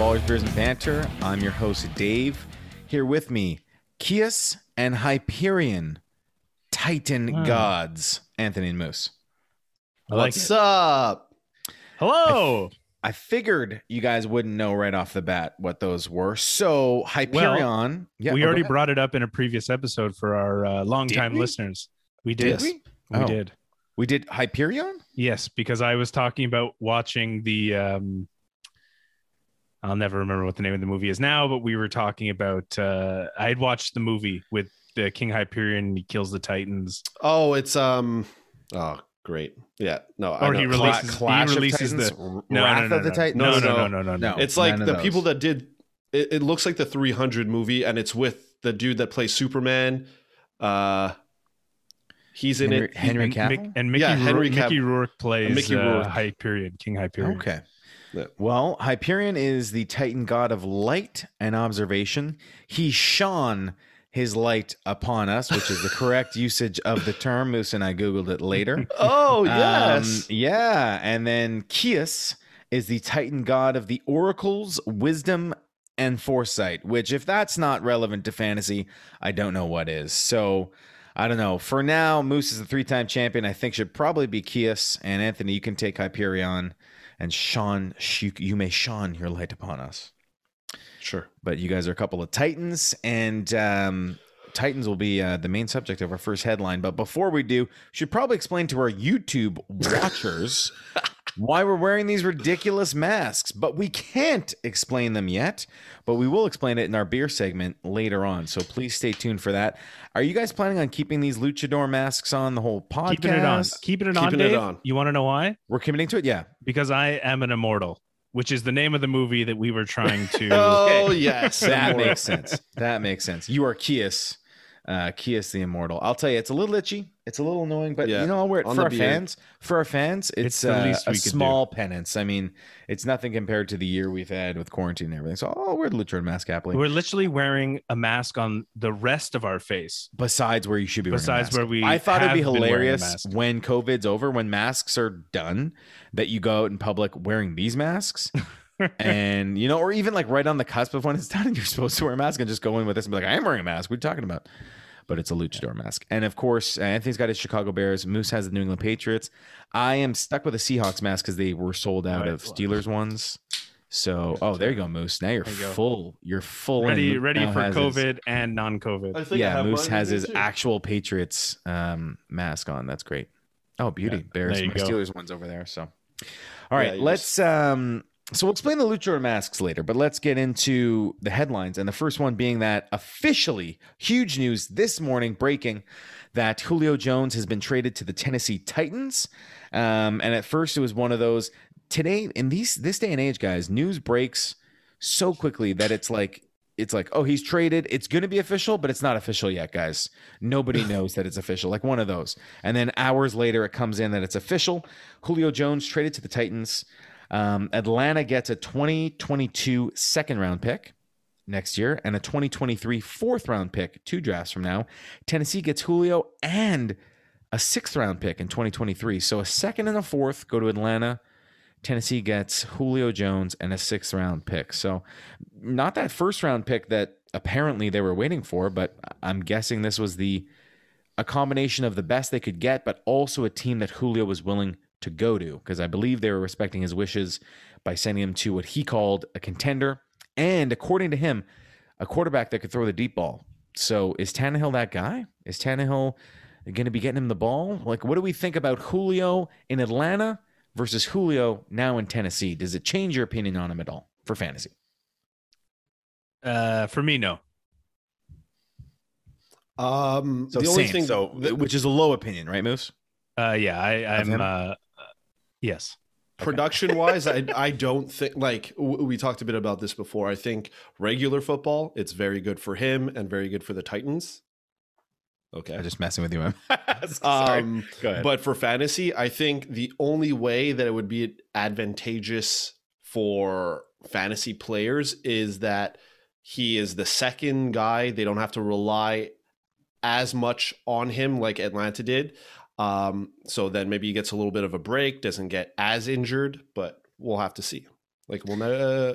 Ballers, Beers, and Banter. I'm your host, Dave. Here with me, Kias and Hyperion, Titan gods, Anthony and Moose. I like What's up? Hello. I figured you guys wouldn't know right off the bat what those were. So Hyperion, yeah, we oh, already brought it up in a previous episode for our uh, longtime we? listeners. We Did did. we? We Oh. did. We did Hyperion. Yes, because I was talking about watching the. Um, I'll never remember what the name of the movie is now, but we were talking about. Uh, I had watched the movie with the King Hyperion. He kills the Titans, Oh, it's um. Oh, great. Yeah. No. Or know. he releases. Clash he releases Titans, the no, Wrath no, no, of the. Titans. No, No, no, no, no, no, no, no. no. It's like the those. people that did. It, it looks like the 300 movie, and it's with the dude that plays Superman. Uh, he's in Henry, it. Henry and, Cavill. Mick, and Mickey, Yeah, Henry Rourke, Cav- Mickey Rourke plays Mickey uh, Hyperion, King Hyperion. Okay. Yeah. Well, Hyperion is the Titan god of light and observation. He shone his light upon us, which is the correct usage of the term. Moose and I Googled it later. Oh Um, yes. yeah. And then Kias is the Titan god of the oracles, wisdom, and foresight, which, if that's not relevant to fantasy, I don't know what is. So. I don't know. For now, Moose is the three-time champion. I think should probably be Kias and Anthony. You can take Hyperion, and Sean, you, you may shine your light upon us. sure. But you guys are a couple of Titans, and um, Titans will be uh, the main subject of our first headline. But before we do, we should probably explain to our YouTube watchers why we're wearing these ridiculous masks. But we can't explain them yet. But we will explain it in our beer segment later on. So please stay tuned for that. Are you guys planning on keeping these luchador masks on the whole podcast? Keeping it on. Keeping it on, Keeping it on. You want to know why? We're committing to it. Yeah. Because I am an immortal, which is the name of the movie that we were trying to. Oh yes. that makes sense. That makes sense. You are Kias, uh, Kias the Immortal. I'll tell you, it's a little itchy. It's a little annoying, but Yeah, you know, I'll wear it for our fans. For our fans, it's, It's uh, least a could do. small penance. I mean, it's nothing compared to the year we've had with quarantine and everything. So I'll wear the Luchador mask happily. We're literally wearing a mask on the rest of our face. Besides where you should be Besides where we I thought it'd be have been wearing a hilarious when COVID's over, when masks are done, that you go out in public wearing these masks. and you know, or even like right on the cusp of when it's done, and you're supposed to wear a mask and just go in with this and be like, I am wearing a mask. What are you talking about? But it's a luchador mask. And of course, uh, Anthony's got his Chicago Bears. Moose has the New England Patriots. I am stuck with a Seahawks mask because they were sold out Right. of Steelers ones. So, oh, there you go, Moose. Now you're you full. You're full. Ready, ready for has his- COVID and non-COVID. I think I yeah, Moose has his too. actual Patriots um, mask on. That's great. Oh, beauty. Yeah, Bears. My go. Steelers one's over there. So, all right, you let's. Um, so we'll explain the luchador masks later, but let's get into the headlines. And the first one being that officially huge news this morning breaking that Julio Jones has been traded to the Tennessee Titans. Um, and at first it was one of those today in these this day and age, guys, news breaks so quickly that it's like it's like, oh, he's traded. It's going to be official, but it's not official yet, guys. Nobody knows that it's official, like one of those. And then hours later, it comes in that it's official. Julio Jones traded to the Titans. Um, Atlanta gets a 2022 second round pick next year and a 2023 fourth round pick two drafts from now. Tennessee gets Julio and a sixth round pick in 2023. So a second and a fourth go to Atlanta. Tennessee gets Julio Jones and a sixth round pick. So, not that first round pick that apparently they were waiting for, but I'm guessing this was the a combination of the best they could get, but also a team that Julio was willing to go to because I believe they were respecting his wishes by sending him to what he called a contender and, according to him, a quarterback that could throw the deep ball. So, is Tannehill that guy? Is Tannehill going to be getting him the ball? Like, what do we think about Julio in Atlanta? versus Julio now in Tennessee. Does it change your opinion on him at all for fantasy? Uh, for me, no. Um, So the only same, thing, so which is a low opinion, right, Moose? Uh, yeah, I, I'm. Uh, yes. production wise I, I don't think like w- we talked a bit about this before i think regular football it's very good for him and very good for the titans okay I'm just messing with you. man. Sorry. um Go ahead. but for fantasy i think the only way that it would be advantageous for fantasy players is that he is the second guy they don't have to rely as much on him like atlanta did um, so then maybe he gets a little bit of a break, doesn't get as injured, but we'll have to see. Like we'll uh,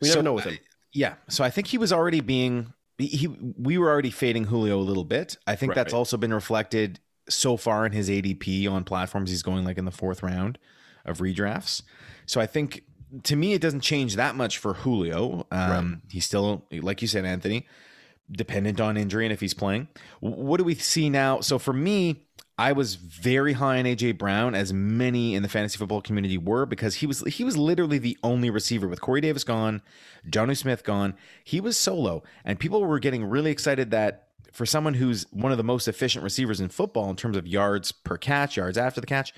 We So, never know with him. Yeah. So I think he was already being he, we were already fading Julio a little bit. I think that's Right. also been reflected so far in his ADP on platforms. He's going like in the fourth round of redrafts. So I think to me it doesn't change that much for Julio. Um, He's still like you said, Anthony, dependent on injury and if he's playing. What do we see now? So for me, I was very high on AJ Brown, as many in the fantasy football community were, because he was he was literally the only receiver with Corey Davis gone, Jonnu Smith gone. He was solo, and people were getting really excited that for someone who's one of the most efficient receivers in football in terms of yards per catch, yards after the catch,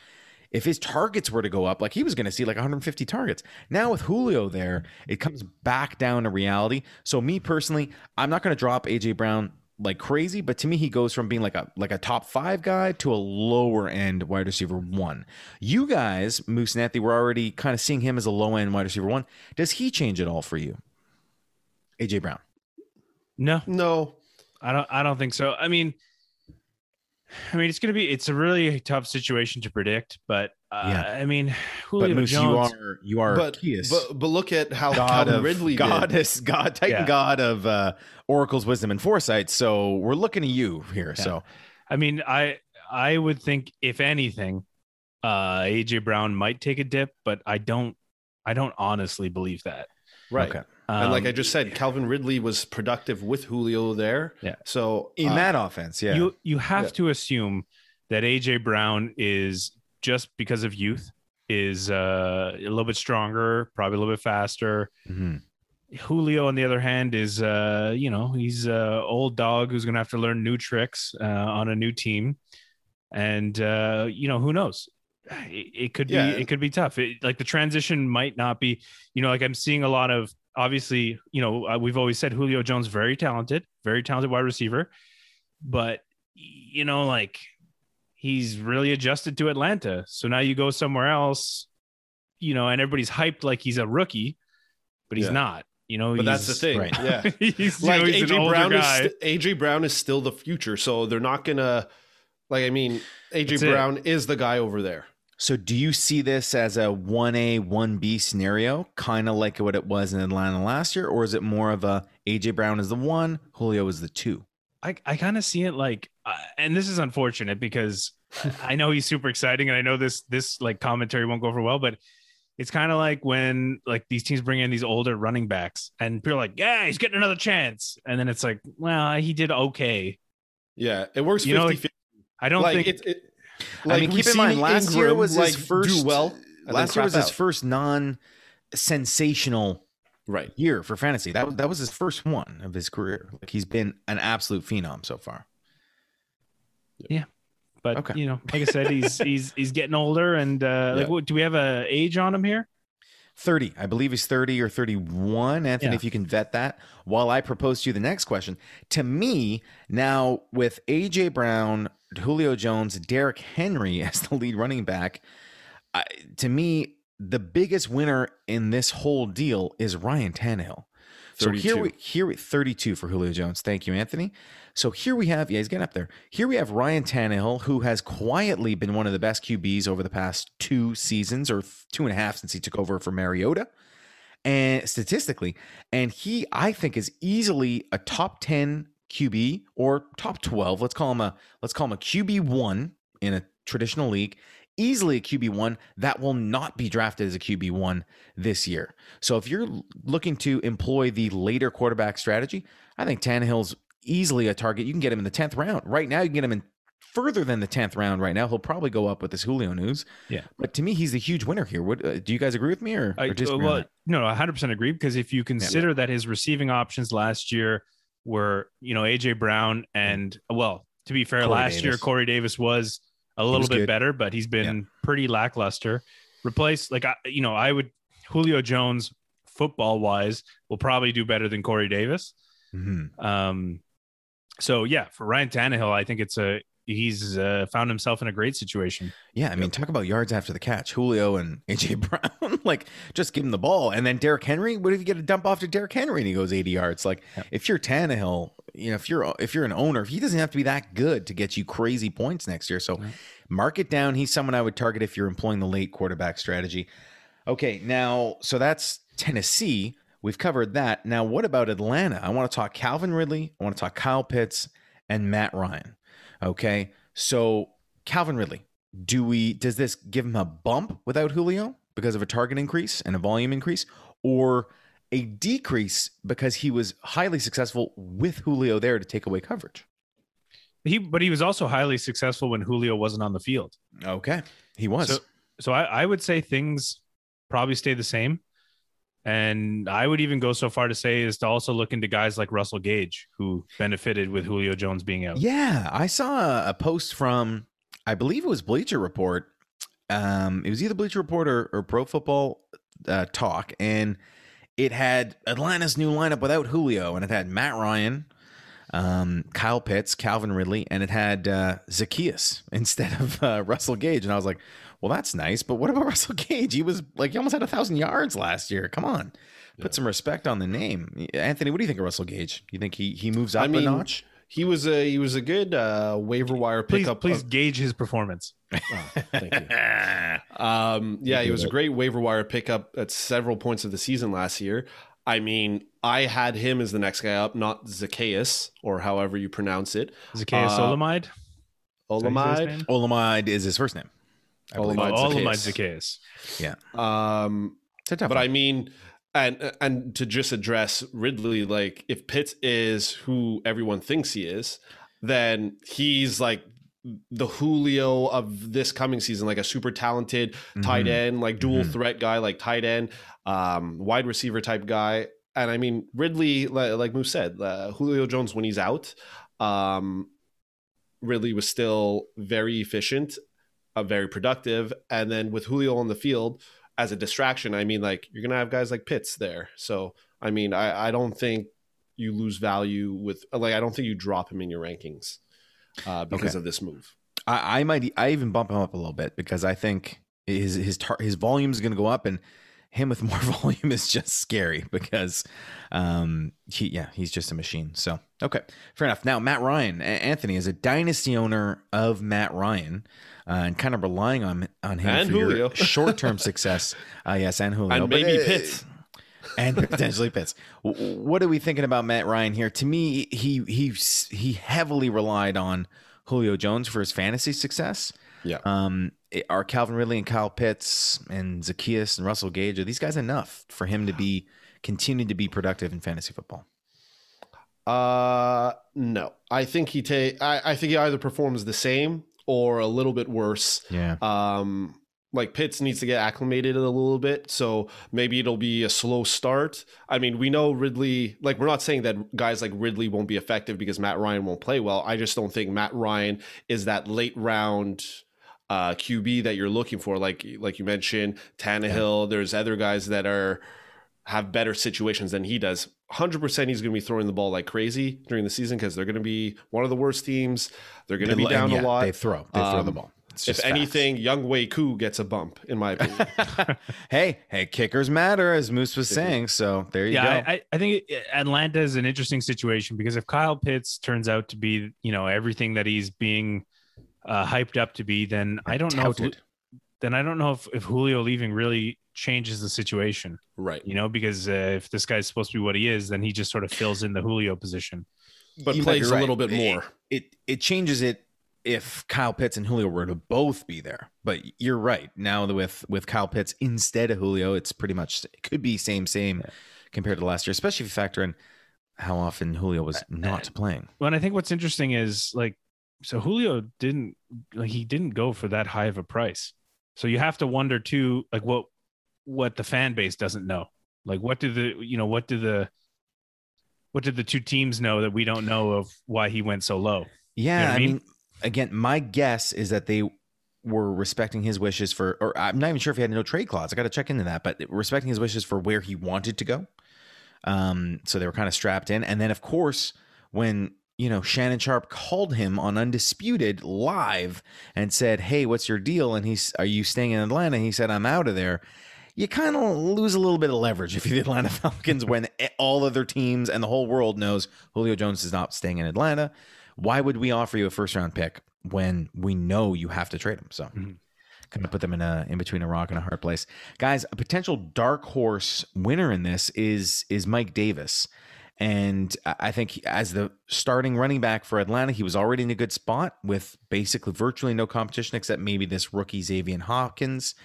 if his targets were to go up, like he was going to see like 150 targets. Now with Julio there, it comes back down to reality. So me personally, I'm not going to drop AJ Brown like crazy, but to me he goes from being like a like a top five guy to a lower end wide receiver one. You guys, Moose and Anthony, were already kind of seeing him as a low end wide receiver one. Does he change at all for you, AJ Brown? No, No, I don't. I don't think so. I mean, I mean, it's gonna be. It's a really tough situation to predict, but uh, Yeah. I mean, But Julio Moose, Jones. you are you are but, but but look at how God Calvin of Ridley did. goddess, God, Titan Yeah. God of uh, Oracle's wisdom and foresight. So we're looking at you here. Yeah. So I mean, I I would think if anything, uh, AJ Brown might take a dip, but I don't. I don't honestly believe that. right. okay, and like Um, I just said, Calvin Ridley was productive with Julio there. Yeah. So in uh, that offense, yeah, you you have Yeah. to assume that AJ Brown is just because of youth is uh, a little bit stronger, probably a little bit faster. Mhm. Julio, on the other hand, is uh, you know he's an old dog who's gonna have to learn new tricks uh, on a new team, and uh, you know who knows. It, it could Yeah. be it could be tough. It, like the transition might not be. You know, like I'm seeing a lot of obviously. You know, uh, we've always said Julio Jones very talented, very talented wide receiver, but you know, like he's really adjusted to Atlanta. So now you go somewhere else, you know, and everybody's hyped like he's a rookie, but he's Yeah. not. You know, But that's the thing. right. Yeah. he's, you like know, he's AJ older Brown guy. is AJ Brown is still the future. So they're not gonna like I mean, AJ That's. Brown is the guy over there. So do you see this as a one A one B scenario, kind of like what it was in Atlanta last year, or is it more of a AJ Brown is the one, Julio is the two? I, I kind of see it like, uh, and this is unfortunate because I know he's super exciting, and I know this this like commentary won't go over well, but it's kind of like when like these teams bring in these older running backs, and people are like, yeah, he's getting another chance, and then it's like, well, he did okay. Yeah. It works You know, 50 like, 50. I don't like think it, it I mean, keep in mind, last year Ingram, was like, his first do well. Last year was crap his first non sensational right. year for fantasy. That was that was his first one of his career. Like he's been an absolute phenom so far. Yeah. But Okay. you know, like I said, he's he's he's getting older, and uh, like, what, do we have a age on him here? 30. I believe he's 30 or 31. Anthony, Yeah. if you can vet that. While I propose to you the next question. To me, now with AJ Brown, Julio Jones, Derrick Henry as the lead running back, I, to me, the biggest winner in this whole deal is Ryan Tannehill. So here 32. we here we 32 for Julio Jones. Thank you, Anthony. So here we have, yeah, he's getting up there. Here we have Ryan Tannehill, who has quietly been one of the best QBs over the past two seasons or two and a half since he took over for Mariota. And statistically, and he, I think, is easily a top 10 QB or top 12. Let's call him a let's call him a QB one in a traditional league. Easily a QB one that will not be drafted as a QB one this year. So if you're looking to employ the later quarterback strategy, I think Tannehill's easily a target. You can get him in the 10th round. Right now, you can get him in further than the 10th round right now. He'll probably go up with this Julio news. Yeah. But to me, he's the huge winner here. What uh, do you guys agree with me or, I, or disagree? well, no, 100% agree because if you consider that his receiving options last year were, you know, AJ Brown and, well, to be fair, Corey last year Corey Davis was a little bit good. better, but he's been pretty lackluster. Replace, like, I, you know, I would, Julio Jones, football wise, will probably do better than Corey Davis. Mhm. Um, so yeah, for Ryan Tannehill, I think it's a, he's uh, found himself in a great situation. Yeah, I mean, talk about yards after the catch. Julio and AJ Brown, like just give him the ball. And then Derrick Henry, what if you get a dump off to Derrick Henry and he goes 80 yards? Like Yeah. if you're Tannehill, you know, if you're if you're an owner, he doesn't have to be that good to get you crazy points next year. So Yeah. mark it down. He's someone I would target if you're employing the late quarterback strategy. Okay, now so that's Tennessee. we've covered that. Now, what about Atlanta? I want to talk Calvin Ridley. I want to talk Kyle Pitts and Matt Ryan. Okay, so Calvin Ridley, do we does this give him a bump without Julio because of a target increase and a volume increase, or a decrease because he was highly successful with Julio there to take away coverage? He, but he was also highly successful when Julio wasn't on the field. Okay, he was. So, so I, I would say things probably stay the same. And I would even go so far to say is to also look into guys like Russell Gage, who benefited with Julio Jones being out. Yeah, I saw a post from, I believe it was Bleacher Report. Um, it was either Bleacher Report or, or Pro Football uh, Talk, and it had Atlanta's new lineup without Julio, and it had Matt Ryan, um, Kyle Pitts, Calvin Ridley, and it had uh, Zaccheaus instead of uh, Russell Gage. And I was like, well, that's nice, but what about Russell Gage? He was like, he almost had a thousand yards last year. Come on, put some respect on the name. Anthony, what do you think of Russell Gage? You think he he moves up I mean, a notch? He was a he was a good uh, waiver wire pickup. Please, please of, gauge his performance. Oh, thank you. um, yeah, he was a great waiver wire pickup at several points of the season last year. I mean, I had him as the next guy up, not Zaccheaus or however you pronounce it. Zaccheaus uh, Olamide. Olamide. Olamide is his first name. Olamide Zaccheaus. Yeah. Um, but one. I mean, and and to just address Ridley, like if Pitts is who everyone thinks he is, then he's like the Julio of this coming season, like a super talented mm-hmm. tight end, like dual mm-hmm. threat guy, like tight end, um, wide receiver type guy. And I mean, Ridley, like, like Moose said, uh, Julio Jones, when he's out, um, Ridley was still very efficient, uh, very productive. And then with Julio on the field as a distraction, I mean, like you're going to have guys like Pitts there. So, I mean, I, I don't think you lose value with, like, I don't think you drop him in your rankings uh, because okay. of this move. I, I, might, I even bump him up a little bit because I think his his tar- his volume is going to go up, and him with more volume is just scary because, um, he yeah, he's just a machine. So okay, fair enough. Now Matt Ryan, Anthony is a dynasty owner of Matt Ryan. Uh, and kind of relying on on him and for short-term success. Uh, yes, and Julio, and maybe Pitts and potentially Pitts. What are we thinking about Matt Ryan here? To me, he he he heavily relied on Julio Jones for his fantasy success. Yeah. Um, are Calvin Ridley and Kyle Pitts and Zaccheaus and Russell Gage are these guys enough for him to be continue to be productive in fantasy football? Uh, no. I think he take. I, I think he either performs the same or a little bit worse. Yeah. Um, like Pitts needs to get acclimated a little bit. So maybe it'll be a slow start. I mean, we know Ridley, like, we're not saying that guys like Ridley won't be effective because Matt Ryan won't play well. I just don't think Matt Ryan is that late round uh, QB that you're looking for. Like, like you mentioned, Tannehill, yeah. there's other guys that are have better situations than he does. 100% he's going to be throwing the ball like crazy during the season because they're going to be one of the worst teams. They're going to be down yeah, a lot. They throw. They throw um, the ball if anything, Younghoe Koo gets a bump, in my opinion. hey, hey, kickers matter, as Moose was saying. So there you yeah, go. I, I think Atlanta is an interesting situation because if Kyle Pitts turns out to be, you know, everything that he's being uh, hyped up to be, then I don't Touted. know. If, then I don't know if, if Julio leaving really changes the situation. Right. You know, because uh, if this guy's supposed to be what he is, then he just sort of fills in the Julio position. But you plays right. a little bit more. It, it, it changes it if Kyle Pitts and Julio were to both be there. But you're right. Now with with Kyle Pitts instead of Julio, it's pretty much it could be same same yeah. compared to last year, especially if you factor in how often Julio was not playing. Well, and I think what's interesting is like so Julio didn't like he didn't go for that high of a price. So you have to wonder too, like what what the fan base doesn't know. Like what do the you know what do the what did the two teams know that we don't know of why he went so low? Yeah, you know I mean? mean again, my guess is that they were respecting his wishes for, or I'm not even sure if he had no trade clause. I got to check into that, but respecting his wishes for where he wanted to go. Um, so they were kind of strapped in. And then, of course, when you know Shannon Sharpe called him on Undisputed live and said, "Hey, what's your deal?" And he's, "Are you staying in Atlanta?" He said, "I'm out of there." You kind of lose a little bit of leverage if you're the Atlanta Falcons when all other teams and the whole world knows Julio Jones is not staying in Atlanta why would we offer you a first round pick when we know you have to trade him? So mm-hmm. kind of put them in a in between a rock and a hard place. Guys, a potential dark horse winner in this is is Mike Davis. And I think as the starting running back for Atlanta, he was already in a good spot with basically virtually no competition except maybe this rookie Javian Hawkins.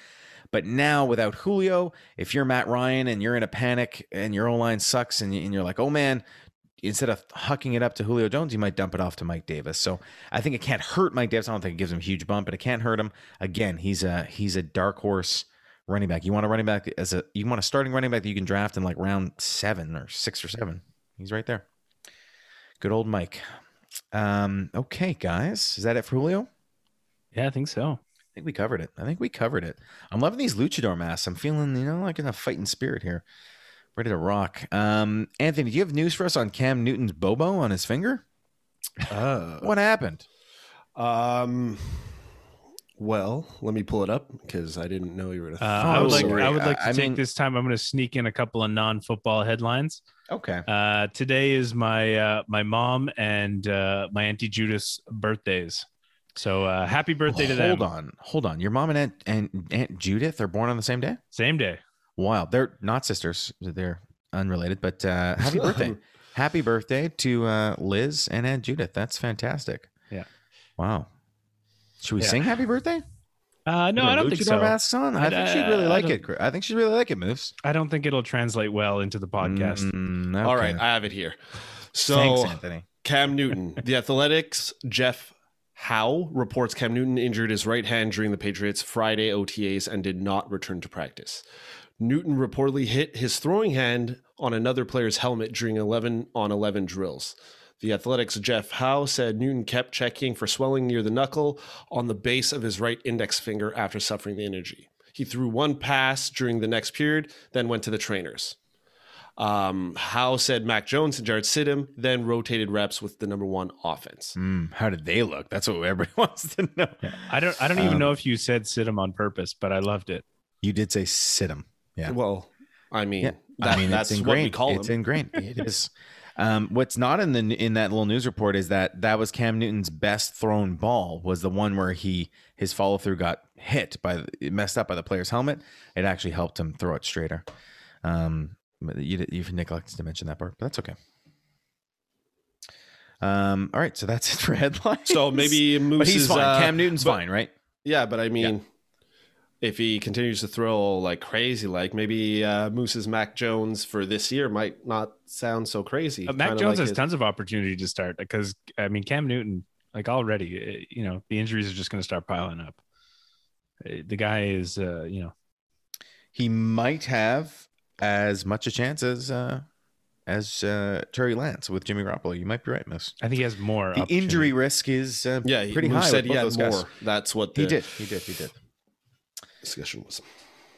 But now without Julio, if you're Matt Ryan and you're in a panic and your O line sucks and you're like, oh man, instead of hucking it up to Julio Jones, you might dump it off to Mike Davis. So I think it can't hurt Mike Davis. I don't think it gives him a huge bump, but it can't hurt him. Again, he's a he's a dark horse running back. You want a running back as a you want a starting running back that you can draft in like round seven or six or seven. He's right there. Good old Mike. Um, okay, guys. Is that it for Julio? Yeah, I think so. I think we covered it. I think we covered it. I'm loving these luchador masks. I'm feeling, you know, like in a fighting spirit here. Ready to rock. Um, Anthony, do you have news for us on Cam Newton's Bobo on his finger? Uh, What happened? um, well, let me pull it up because I didn't know you were. Uh, Gonna I Oh, would like. I would like to I- I take mean- this time. I'm going to sneak in a couple of non-football headlines. Okay. Uh, today is my uh, my mom and uh, my auntie Judith's birthdays. So uh, happy birthday to them. hold on. Hold on. Your mom and Aunt, and Aunt Judith are born on the same day? Same day. Wow. They're not sisters. They're unrelated, but uh, happy birthday. happy birthday to uh, Liz and Aunt Judith. That's fantastic. Yeah. Wow. Should we Yeah. sing happy birthday? Uh, no, I don't think luchador so. masks on? I, I- think she'd really I like don't- it. I think she'd really like it, Moose. I don't think it'll translate well into the podcast. Mm, okay. right, I have it here. So Thanks, Anthony. Cam Newton, the Athletic's, Jeff Howe reports Cam Newton injured his right hand during the Patriots' Friday OTAs and did not return to practice. Newton reportedly hit his throwing hand on another player's helmet during 11 on 11 drills. The Athletic's Jeff Howe said Newton kept checking for swelling near the knuckle on the base of his right index finger after suffering the injury. He threw one pass during the next period, then went to the trainers. Um, Howe said Mac Jones and Jarrett Stidham then rotated reps with the number one offense. Mm, how did they look? That's what everybody wants to know. I don't. I don't even Um, know if you said sit him on purpose, but I loved it. You did say sit 'em. Yeah. Well, I mean, Yeah, that, I mean, that's it's what we ingrained. call it's him. ingrained. It is. Um, what's not in the in that little news report is that that was Cam Newton's best thrown ball was the one where he his follow through got hit by messed up by the player's helmet. It actually helped him throw it straighter. Um, you you've neglected to mention that part, but that's okay. Um, all right, so that's it for headlines. So maybe Moose but he's is, fine. uh, Cam Newton's but- fine, right? Yeah, but I mean, if he continues to throw like crazy, like maybe uh, Moose's Mac Jones for this year might not sound so crazy. Uh, Mac Kinda Jones like has his- tons of opportunity to start because I mean Cam Newton, like already, uh, you know, the injuries are just going to start piling up. Uh, The guy is, uh, you know, he might have as much a chance as uh as uh Trey Lance with Jimmy Garoppolo. You might be right, Miss. I think he has more. The injury risk is uh, Yeah, he pretty Moose high. said with he had those guys. more. That's what the He did. He did. He did. Discussion was.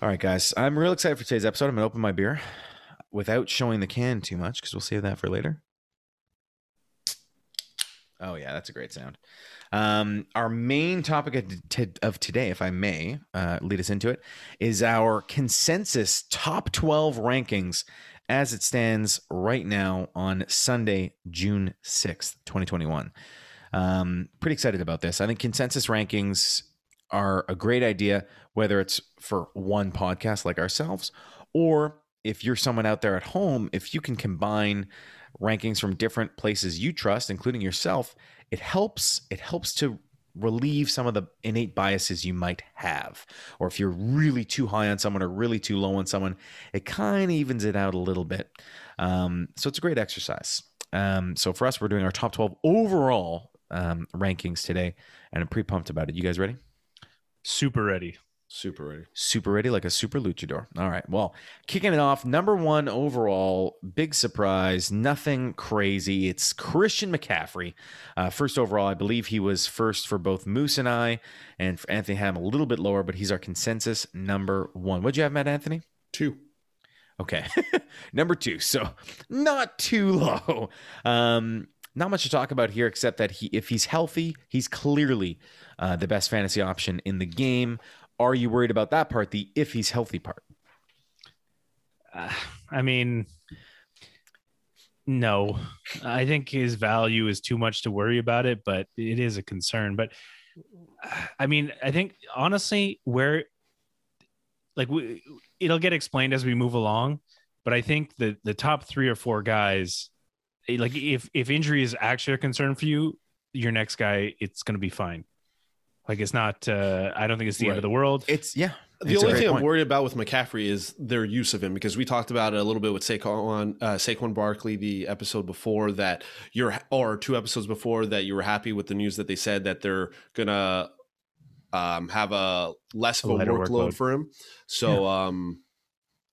All right, guys. I'm real excited for today's episode. I'm gonna open my beer without showing the can too much because we'll save that for later. Oh yeah, that's a great sound. Um, our main topic of today, if I may uh, lead us into it, is our consensus top 12 rankings as it stands right now on Sunday, June 6th, 2021. Um, pretty excited about this. I think consensus rankings are a great idea, whether it's for one podcast like ourselves, or if you're someone out there at home, if you can combine rankings from different places you trust, including yourself, it helps. It helps to relieve some of the innate biases you might have. Or if you're really too high on someone or really too low on someone, it kind of evens it out a little bit. Um, so it's a great exercise. Um, so for us, we're doing our top 12 overall um, rankings today, and I'm pretty pumped about it. You guys ready? Super ready. Super ready. Super ready, like a super luchador. All right. Well, kicking it off, number one overall, big surprise, nothing crazy. It's Christian McCaffrey. Uh, first overall, I believe he was first for both Moose and I, and for Anthony had him a little bit lower, but he's our consensus number one. What'd you have, Matt Anthony? Two. Okay. Number two. So not too low. Um, not much to talk about here, except that he, if he's healthy, he's clearly uh, the best fantasy option in the game. Are you worried about that part? The if he's healthy part. Uh, I mean, no, I think his value is too much to worry about it, but it is a concern. But I mean, I think honestly, where like we, it'll get explained as we move along, but I think the the top three or four guys, like if if injury is actually a concern for you, your next guy, it's going to be fine. Like it's not. Uh, I don't think it's the end of the world. It's yeah. The It's only great thing I'm worried about with McCaffrey is their use of him because we talked about it a little bit with Saquon, uh, Saquon Barkley the episode before that you're or two episodes before that you were happy with the news that they said that they're gonna um, have a less of A a workload, workload. for him. So, um,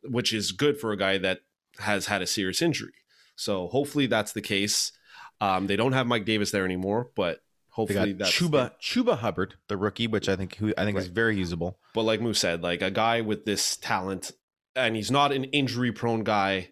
which is good for a guy that has had a serious injury. So hopefully that's the case. Um, they don't have Mike Davis there anymore, but They hopefully got that's Chuba Chuba Hubbard, the rookie, which I think who I think is very usable. But like Moose said, like a guy with this talent, and he's not an injury prone guy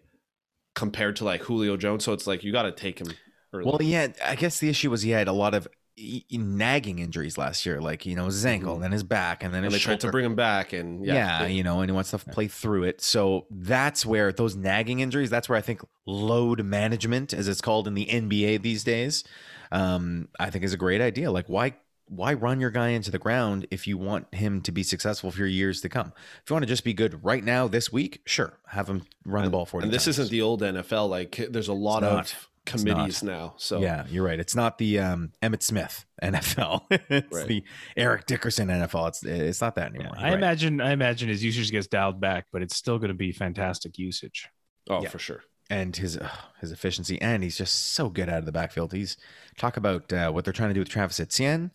compared to like Julio Jones. So it's like you got to take him early. Well, yeah, I guess the issue was he had a lot of e- nagging injuries last year, like you know his ankle, Mhm. then his back, and then and they tried to bring him back, and yeah, yeah, they- you know, and he wants to play through it. So that's where those nagging injuries. That's where I think load management, as it's called in the NBA these days, um, I think is a great idea. Like why why run your guy into the ground if you want him to be successful for years to come? If you want to just be good right now this week, sure, have him run the ball forty. and this times. isn't the old NFL. Like there's a lot It's of not. Committees now. So Yeah, you're right. It's not the um, Emmitt Smith NFL. it's Right. the Eric Dickerson NFL. It's it's not that Yeah, anymore. I right. imagine. I imagine his usage gets dialed back, but it's still going to be fantastic usage. oh Yeah. for sure. And his uh, his efficiency, and he's just so good out of the backfield. He's talk about uh, what they're trying to do with Travis Etienne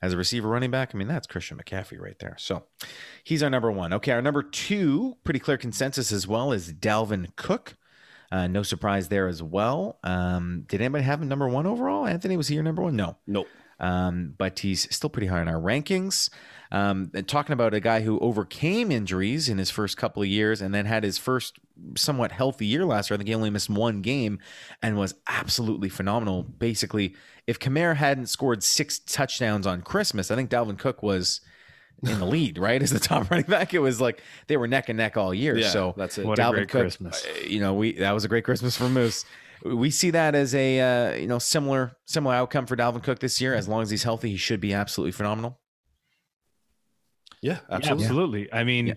as a receiver running back. I mean, that's Christian McCaffrey right there. So he's our number one. Okay, our number two, pretty clear consensus as well, is Dalvin Cook. Uh, no surprise there as well. Um, did anybody have him number one overall? Anthony was he your number one? No. Nope. Um, but he's still pretty high in our rankings. Um, and talking about a guy who overcame injuries in his first couple of years and then had his first somewhat healthy year last year. I think he only missed one game and was absolutely phenomenal. Basically, if Kamara hadn't scored six touchdowns on Christmas, I think Dalvin Cook was in the lead, right? As the top running back. It was like they were neck and neck all year. Yeah, so that's it. What a Dalvin great Cook, Christmas. uh, you know, we that was a great Christmas for Moose. We see that as a uh, you know similar similar outcome for Dalvin Cook this year. As long as he's healthy, he should be absolutely phenomenal. Yeah, Yeah, absolutely. absolutely. I mean, Yeah.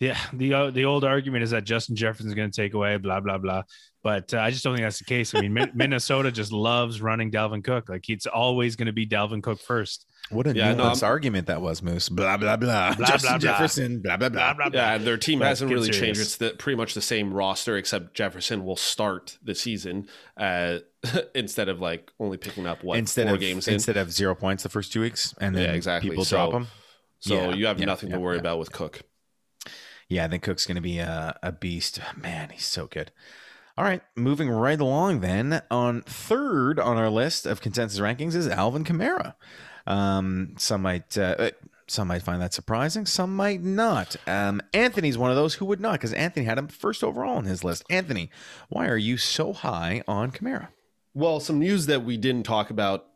yeah, the uh, the old argument is that Justin Jefferson's going to take away, blah blah blah. But uh, I just don't think that's the case. I mean, Min- Minnesota just loves running Dalvin Cook. Like it's always going to be Dalvin Cook first. What a Yeah, nuanced I'm- argument that was, Moose. Blah blah blah. Blah, Justin blah, blah. Jefferson. Blah blah blah. Blah blah blah. Yeah, their team But hasn't really serious. changed. It's the, pretty much the same roster, except Jefferson will start the season uh, instead of like only picking up what instead four of games in. instead of zero points the first two weeks, and then Yeah, exactly. people So- drop them. So Yeah, you have yeah, nothing yeah, to worry yeah. about with Cook. Yeah, I think Cook's going to be a, a beast. Man, he's so good. All right, moving right along then. On third on our list of consensus rankings is Alvin Kamara. Um, some might uh, uh, some might find that surprising. Some might not. Um, Anthony's one of those who would not, because Anthony had him first overall on his list. Anthony, why are you so high on Kamara? Well, some news that we didn't talk about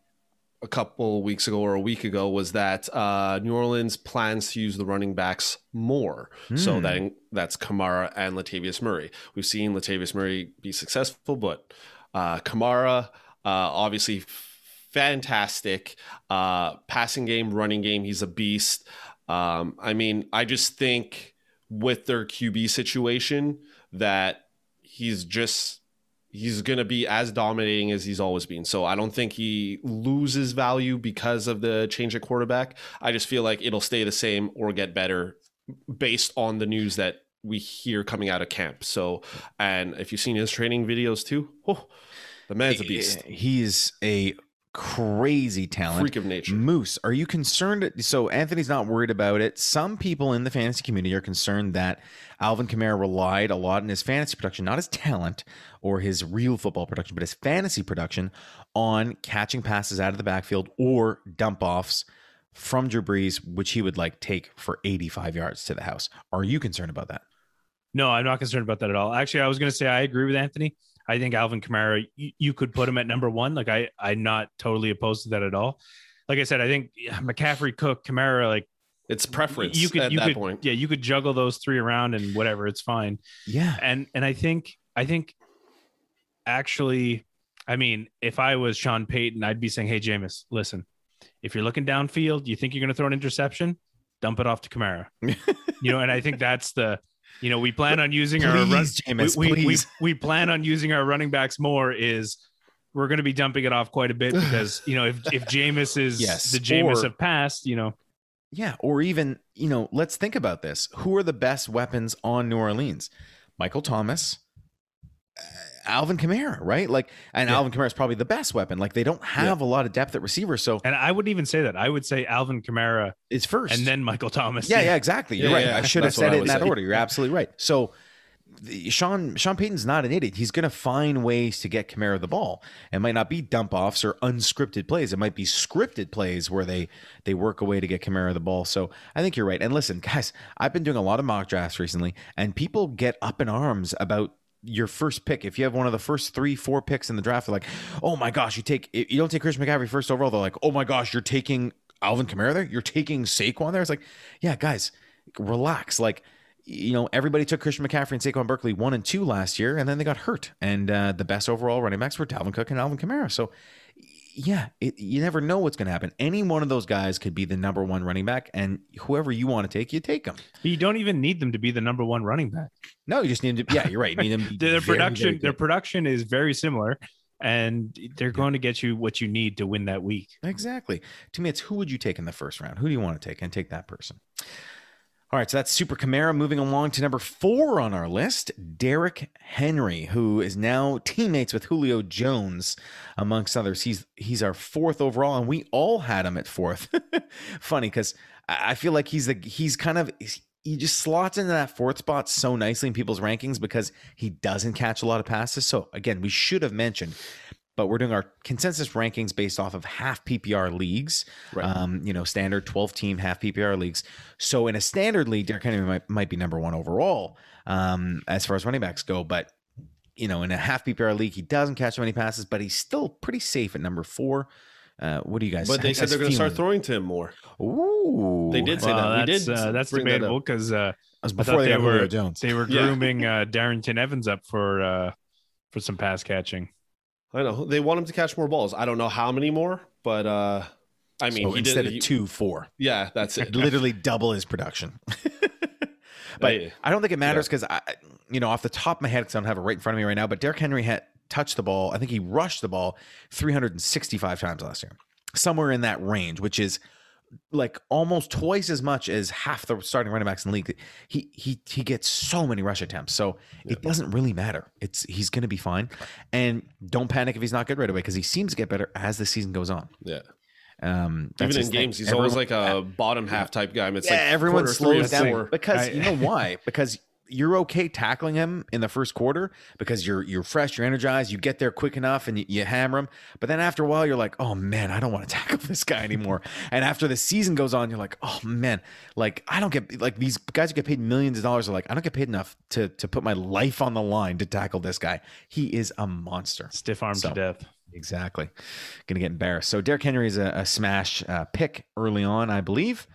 a couple weeks ago or a week ago was that uh, New Orleans plans to use the running backs more. So Hmm. that that's Kamara and Latavius Murray. We've seen Latavius Murray be successful, but uh, Kamara uh, obviously fantastic uh, passing game, running game. He's a beast. Um, I mean, I just think with their QB situation that he's just he's going to be as dominating as he's always been. So I don't think he loses value because of the change at quarterback. I just feel like it'll stay the same or get better based on the news that we hear coming out of camp. So, and if you've seen his training videos too, oh, the man's a beast, He's a crazy talent. freak of nature. Moose, are you concerned? So Anthony's not worried about it. Some people in the fantasy community are concerned that Alvin Kamara relied a lot in his fantasy production, not his talent or his real football production, but his fantasy production on catching passes out of the backfield or dump offs from Drew Brees, which he would like take for 85 yards to the house. Are you concerned about that? No, I'm not concerned about that at all. Actually, I was going to say I agree with Anthony. I think Alvin Kamara, you, you could put him at number one. Like I, I'm not totally opposed to that at all. Like I said, I think McCaffrey, Cook, Kamara, like It's preference you could, at you that could, point. yeah, you could juggle those three around and whatever, it's fine. Yeah. And and I think, I think, actually, I mean, if I was Sean Payton, I'd be saying, hey, Jameis, listen, if you're looking downfield, you think you're going to throw an interception, dump it off to Kamara. you know, and I think that's the, you know, we plan on using our run, Please, Jameis, we, we, we, we plan on using our running backs more is we're going to be dumping it off quite a bit because you know if if Jameis is Yes, the Jameis or- of past, you know, Yeah, or even, you know, let's think about this. Who are the best weapons on New Orleans? Michael Thomas, Alvin Kamara, right? Like, and Yeah. Alvin Kamara is probably the best weapon. Like, they don't have a lot of depth at receiver, so and I wouldn't even say that. I would say Alvin Kamara is first. and then Michael Thomas. yeah, yeah, exactly. You're Yeah, right. yeah. I should have said it in that say. order. You're absolutely right. So, the, Sean Sean Payton's not an idiot. He's going to find ways to get Kamara the ball. It might not be dump offs or unscripted plays. It might be scripted plays where they they work a way to get Kamara the ball. So I think you're right. And listen, guys, I've been doing a lot of mock drafts recently, and people get up in arms about your first pick. If you have one of the first three, four picks in the draft, they're like, "Oh my gosh, you take you don't take Christian McCaffrey first overall." They're like, "Oh my gosh, you're taking Alvin Kamara there. You're taking Saquon there." It's like, yeah, guys, relax. Like, you know, everybody took Christian McCaffrey and Saquon Barkley one and two last year, and then they got hurt. And uh, the best overall running backs were Dalvin Cook and Alvin Kamara. So, yeah, it, you never know what's going to happen. Any one of those guys could be the number one running back, and whoever you want to take, you take them. you don't even need them to be the number one running back. No, you just need to. Yeah, you're right. You need them. Their production, very their production is very similar, and they're going to get you what you need to win that week. Exactly. To me, it's who would you take in the first round? Who do you want to take? And take that person. All right, so that's Super Kamara. Moving along to number four on our list, Derrick Henry, who is now teammates with Julio Jones, amongst others. He's he's our fourth overall, and we all had him at fourth. Funny because I feel like he's the he's kind of he just slots into that fourth spot so nicely in people's rankings because he doesn't catch a lot of passes. So again, we should have mentioned but we're doing our consensus rankings based off of half PPR leagues. Right. Um, you know, standard 12 team half PPR leagues. So in a standard league, Derrick Henry might, might be number one overall um, as far as running backs go. But, you know, in a half PPR league, he doesn't catch so many passes, but he's still pretty safe at number four. Uh, what do you guys think? But they said they're going to start throwing to him more. Ooh. They did say Well, that. We that's did uh, that's bring that up. debatable because uh, That was before thought they they were- Jones. they were Yeah. grooming uh, Darrynton Evans up for uh, for some pass catching. I know they want him to catch more balls. I don't know how many more, but uh I mean, so he instead did, of he- two, four. Yeah, that's it. literally double his production. but Hey, I don't think it matters because I, you know, off the top of my head, because I don't have it right in front of me right now. But Derrick Henry had touched the ball. I think he rushed the ball 365 times last year, somewhere in that range, which is like almost twice as much as half the starting running backs in the league. He he he gets so many rush attempts, so it doesn't really matter. It's he's going to be fine, and don't panic if he's not good right away because he seems to get better as the season goes on. yeah. Um, Even in thing. games, he's always like a bottom half type guy. It's yeah, like everyone slows down because I- you know why? Because you're okay tackling him in the first quarter because you're you're fresh, you're energized, you get there quick enough, and you, you hammer him. But then after a while, you're like, oh man, I don't want to tackle this guy anymore. and after the season goes on, you're like, oh man, like I don't get like these guys who get paid millions of dollars are like, I don't get paid enough to to put my life on the line to tackle this guy. He is a monster. Stiff arm So- to death. Exactly. To get embarrassed. So Derrick Henry is a, a smash uh, pick early on, I believe.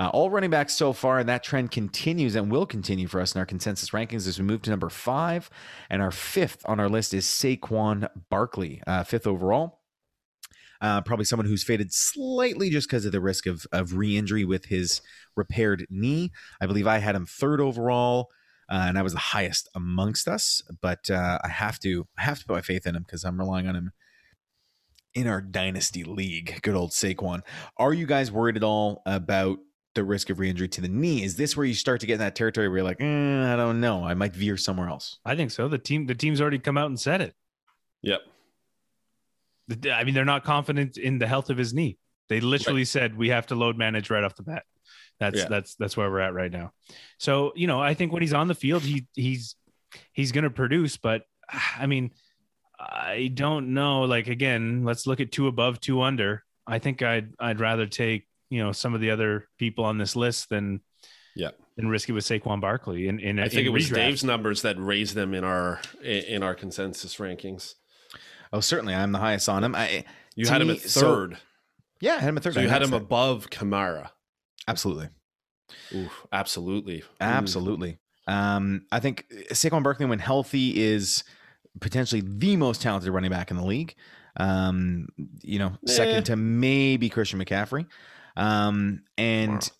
Uh, all running backs so far, and that trend continues and will continue for us in our consensus rankings as we move to number five. And our fifth on our list is Saquon Barkley, uh, fifth overall. Uh, probably someone who's faded slightly just because of the risk of, of re injury with his repaired knee. I believe I had him third overall. Uh, and I was the highest amongst us, but uh, I have to I have to put my faith in him because I'm relying on him in our dynasty league. Good old Saquon. Are you guys worried at all about the risk of re-injury to the knee? Is this where you start to get in that territory where you're like, "Eh, I don't know, I might veer somewhere else? I think so. The team the team's already come out and said it. Yep. I mean, they're not confident in the health of his knee. They literally said we have to load manage right off the bat. That's Yeah. that's that's where we're at right now. So you know, I think when he's on the field, he he's he's going to produce. But I mean, I don't know. Like again, let's look at two above, two under. I think I'd I'd rather take you know some of the other people on this list than Yeah. than risk it with Saquon Barkley. In in I think in it was redraft. Dave's numbers that raised them in our in in our consensus rankings. Oh, certainly, I'm the highest on him. I You To had him me- at so- third. yeah, I had him at third. So you had him noticed above Kamara. absolutely, Oof, absolutely. Ooh. absolutely. Um, I think Saquon Barkley, when healthy, is potentially the most talented running back in the league. Um, you know, second Eh. to maybe Christian McCaffrey. Um, and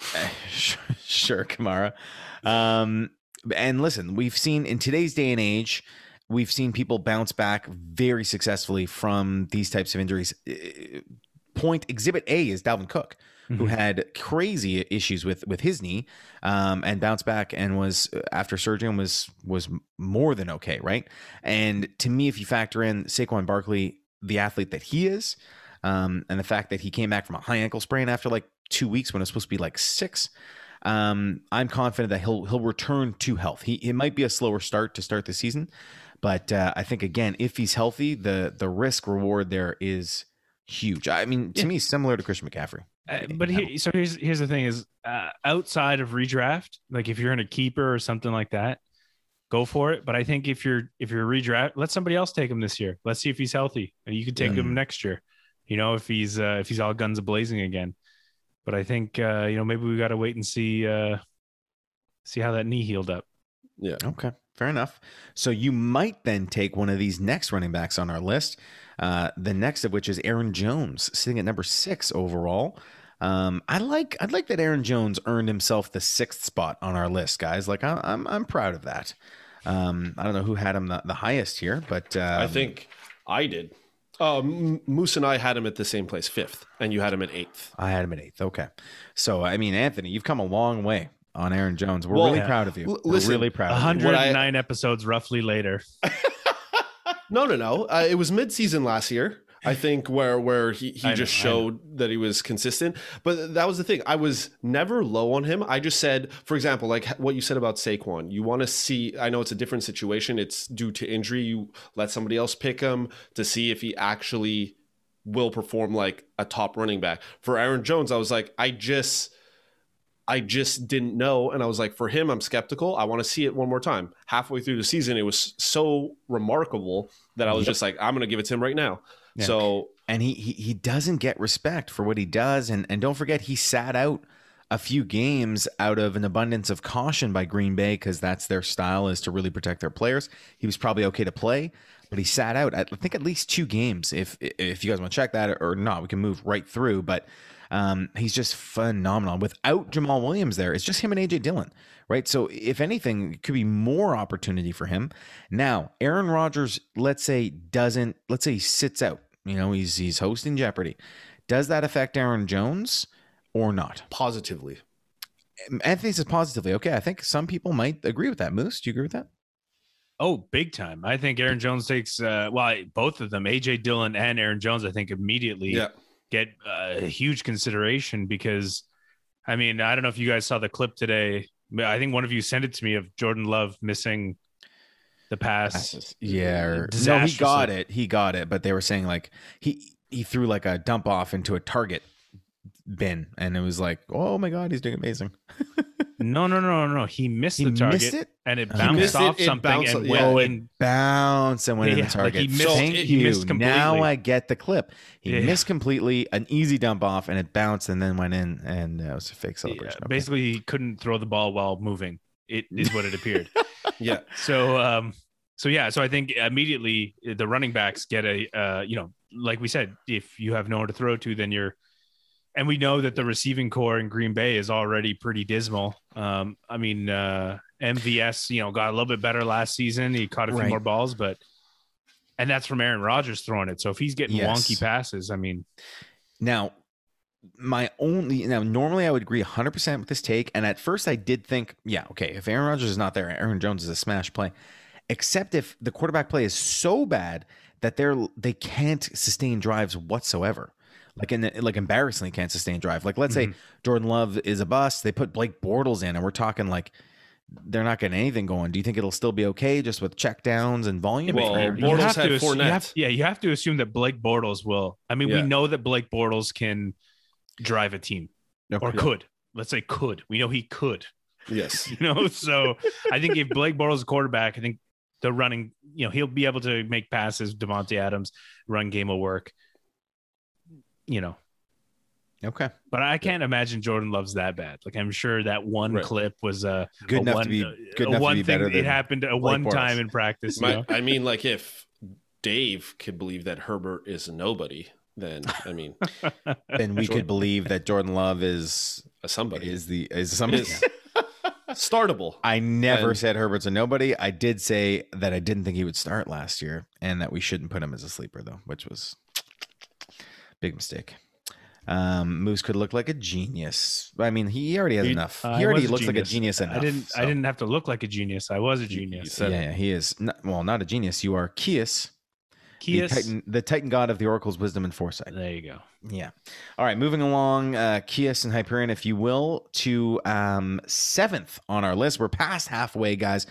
sure, Kamara. Um, and listen, we've seen in today's day and age, we've seen people bounce back very successfully from these types of injuries. Uh, Point exhibit A is Dalvin Cook, who Mhm. had crazy issues with with his knee, um, and bounced back and was after surgery and was was more than okay, right? And to me, if you factor in Saquon Barkley, the athlete that he is, um, and the fact that he came back from a high ankle sprain after like two weeks when it's supposed to be like six, um, I'm confident that he'll he'll return to health. He it might be a slower start to start the season, but uh, I think again, if he's healthy, the the risk reward there is huge. I mean, to Yeah. me, similar to Christian McCaffrey. Uh, but he, so here's here's the thing is uh, outside of redraft, like if you're in a keeper or something like that, go for it. But I think if you're if you're redraft, let somebody else take him this year. Let's see if he's healthy. And You can take Yeah. him next year. You know if he's uh, if he's all guns a blazing again. But I think uh, you know maybe we got to wait and see uh, see how that knee healed up. Yeah. Okay, fair enough. So you might then take one of these next running backs on our list. Uh, the next of which is Aaron Jones, sitting at number six overall. Um, I like I'd like that Aaron Jones earned himself the sixth spot on our list, guys. Like I, I'm I'm proud of that. Um, I don't know who had him the, the highest here, but um, I think I did. Uh, Moose and I had him at the same place, fifth, and you had him at eighth. I had him at eighth. Okay, so I mean, Anthony, you've come a long way on Aaron Jones. We're Well, really yeah. proud of you. L- We're really proud. Of you. 109 episodes roughly later. No, no, no. Uh, it was mid-season last year, I think, where where he, he I just know. showed that he was consistent. But that was the thing. I was never low on him. I just said, for example, like what you said about Saquon. You want to see. I know it's a different situation. It's due to injury. You let somebody else pick him to see if he actually will perform like a top running back. For Aaron Jones, I was like, I just. I just didn't know. And I was like, for him, I'm skeptical. I want to see it one more time. Halfway through the season, it was so remarkable that I was Yep. just like, I'm going to give it to him right now. Yeah. So, and he, he he doesn't get respect for what he does and and don't forget he sat out a few games out of an abundance of caution by Green Bay because that's their style is to really protect their players. He was probably okay to play, but he sat out I think at least two games. If if you guys want to check that or not, we can move right through. But um, he's just phenomenal. Without Jamaal Williams there, it's just him and AJ Dillon, right? So if anything, it could be more opportunity for him. Now, Aaron Rodgers, let's say doesn't, let's say he sits out. You know, he's he's hosting Jeopardy. Does that affect Aaron Jones or not? positively. Anthony says positively. Okay, I think some people might agree with that. Moose, do you agree with that? Oh, big time. I think Aaron Jones takes, uh, well, both of them, AJ Dillon and Aaron Jones, I think immediately Yeah. Get uh, a huge consideration because, I mean, I don't know if you guys saw the clip today. but I think one of you sent it to me of Jordan Love missing the pass. Yeah. Or, no, he got it. He got it. But they were saying like he he threw like a dump off into a target bin, and it was like, oh my god, he's doing amazing. No, no, no, no, no. He missed He the target missed it. and it bounced missed it, off it something bounced- and yeah. went Oh, it in. Bounce and went in Yeah, the like target. he missed- Thank he you. missed completely. Now I get the clip. He Yeah. missed completely an easy dump off, and it bounced and then went in, and uh, it was a fake Yeah, celebration. Okay. basically, he couldn't throw the ball while moving. It is what it appeared. Yeah. So, um, so yeah, so I think immediately the running backs get a, uh, you know, like we said, if you have no one to throw to, then you're, and we know that the receiving corps in Green Bay is already pretty dismal. Um, I mean, uh, MVS, you know, got a little bit better last season. He caught a few Right. more balls, but, and that's from Aaron Rodgers throwing it. So if he's getting Yes. wonky passes, I mean, Now, my only now normally I would agree 100% with this take, and at first I did think, yeah, okay, if Aaron Rodgers is not there, Aaron Jones is a smash play. Except if the quarterback play is so bad that they're they can't sustain drives whatsoever. Like in like embarrassingly can't sustain drive. Like let's say mm-hmm. Jordan Love is a bust, they put Blake Bortles in, and we're talking like they're not getting anything going. Do you think it'll still be okay just with check downs and volume? Well, Or- Bortles you have had to assume, you have- yeah, you have to assume that Blake Bortles will. I mean, we know that Blake Bortles can drive a team or could. Let's say could. We know he could. Yes. You know, so I think if Blake Bortles is a quarterback, I think the running, you know, he'll be able to make passes. Davante Adams run game will work. You know, Okay. But I can't imagine Jordan Love's that bad. Like I'm sure that one Right. clip was a Good a enough one, to be good a enough to be thing. better it happened a one Bortles. time in practice. you My, know? I mean, like if Dave could believe that Herbert is nobody, then I mean, Then we could believe that Jordan Love is a somebody is the is somebody. is startable. I never And- said Herbert's a nobody. I did say that I didn't think he would start last year, and that we shouldn't put him as a sleeper though, which was big mistake. Um, Moose could look like a genius. I mean, he already has He- enough. uh, he already looks like a genius. enough. I didn't. I didn't have to look like a genius. I was a genius. Yeah, yeah, he is. Not, well, not a genius. You are Coeus, the Titan, the Titan God of the Oracle's wisdom and foresight. There you go. Yeah. All right. Moving along, uh, Coeus and Hyperion, if you will, to um, seventh on our list. We're past halfway, guys.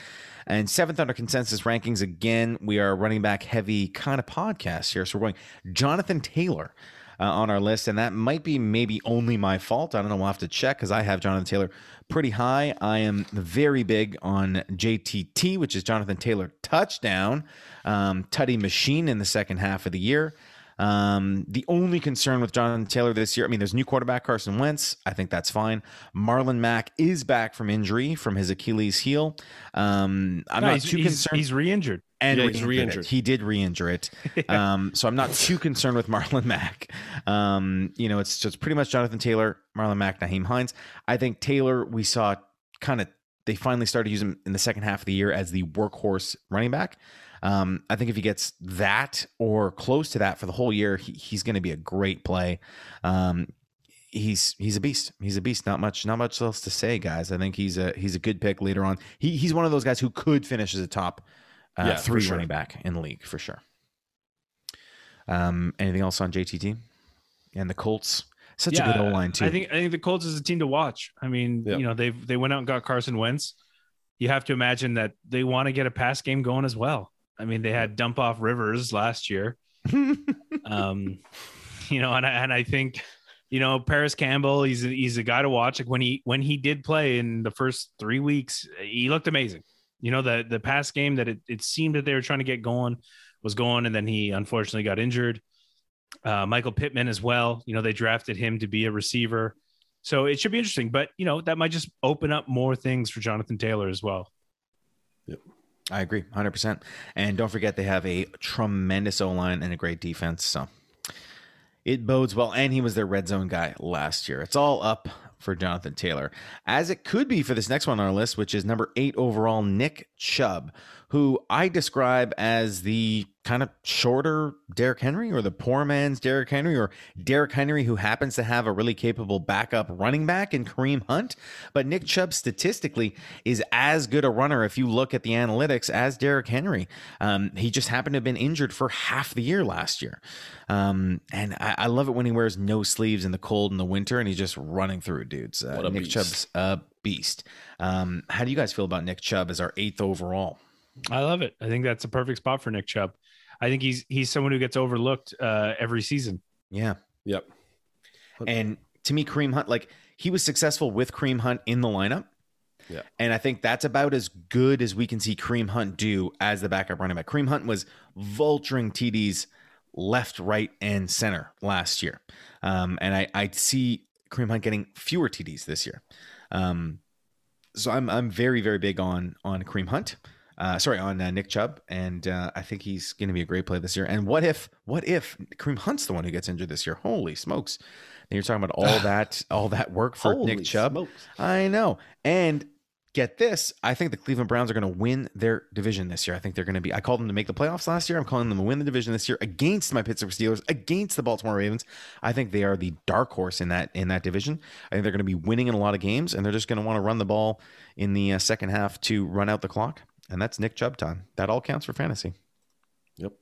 And seventh under consensus rankings. Again, we are running back heavy kind of podcast here. So we're going Jonathan Taylor uh, on our list. And that might be maybe only my fault. I don't know. We'll have to check because I have Jonathan Taylor pretty high. I am very big on JTT, which is Jonathan Taylor touchdown, um, Tutty machine in the second half of the year. Um, the only concern with Jonathan Taylor this year, I mean, there's new quarterback Carson Wentz. I think that's fine. Marlon Mack is back from injury from his Achilles heel. Um, I'm No, not he's, too he's, concerned. He's re-injured. and Yeah, he's re-injured it. He did re-injure it. Um, so I'm not too concerned with Marlon Mack. Um, you know, it's just pretty much Jonathan Taylor, Marlon Mack, Nyheim Hines. I think Taylor, we saw kind of they finally started using him in the second half of the year as the workhorse running back. Um, I think if he gets that or close to that for the whole year, he, he's going to be a great play. Um, he's he's a beast. He's a beast. Not much not much else to say, guys. I think he's a he's a good pick later on. He he's one of those guys who could finish as a top uh, Yeah, three sure. running back in the league for sure. Um, anything else on JTT and the Colts? Such a good O line too. I think I think the Colts is a team to watch. I mean, Yep. you know, they've they went out and got Carson Wentz. You have to imagine that they want to get a pass game going as well. I mean, they had dump off Rivers last year. Um, you know, and I, and I think, you know, Parris Campbell, he's a, he's a guy to watch. Like when he when he did play in the first three weeks, he looked amazing. You know, the the pass game that it, it seemed that they were trying to get going was going, and then he unfortunately got injured. Uh, Michael Pittman as well. You know, they drafted him to be a receiver. So it should be interesting, but you know, that might just open up more things for Jonathan Taylor as well. I agree, hundred percent. And don't forget, they have a tremendous O line and a great defense. So it bodes well. And he was their red zone guy last year. It's all up for Jonathan Taylor, as it could be for this next one on our list, which is number eight overall, Nick Chubb, who I describe as the kind of shorter Derrick Henry or the poor man's Derrick Henry or Derrick Henry who happens to have a really capable backup running back in Kareem Hunt. But Nick Chubb statistically is as good a runner if you look at the analytics as Derrick Henry. Um, he just happened to have been injured for half the year last year. Um, and I, I love it when he wears no sleeves in the cold in the winter and he's just running through dudes. Uh, Nick beast. Chubb's a beast. Um, how do you guys feel about Nick Chubb as our eighth overall? I love it. I think that's a perfect spot for Nick Chubb. I think he's he's someone who gets overlooked uh, every season. Yeah. Yep. And to me, Kareem Hunt, like he was successful with Kareem Hunt in the lineup. Yeah. And I think that's about as good as we can see Kareem Hunt do as the backup running back. Kareem Hunt was vulturing TDs left, right, and center last year. Um, and I, I see Kareem Hunt getting fewer TDs this year. Um, so I'm I'm very very big on on Kareem Hunt. Uh, sorry, on uh, Nick Chubb, and uh, I think he's going to be a great play this year. And what if what if Kareem Hunt's the one who gets injured this year? Holy smokes! And you're talking about all that all that work for Holy Nick Chubb. smokes. I know. And get this, I think the Cleveland Browns are going to win their division this year. I think they're going to be. I called them to make the playoffs last year. I'm calling them to win the division this year against my Pittsburgh Steelers, against the Baltimore Ravens. I think they are the dark horse in that in that division. I think they're going to be winning in a lot of games, and they're just going to want to run the ball in the uh, second half to run out the clock. And that's Nick Chubb time. That all counts for fantasy. Yep.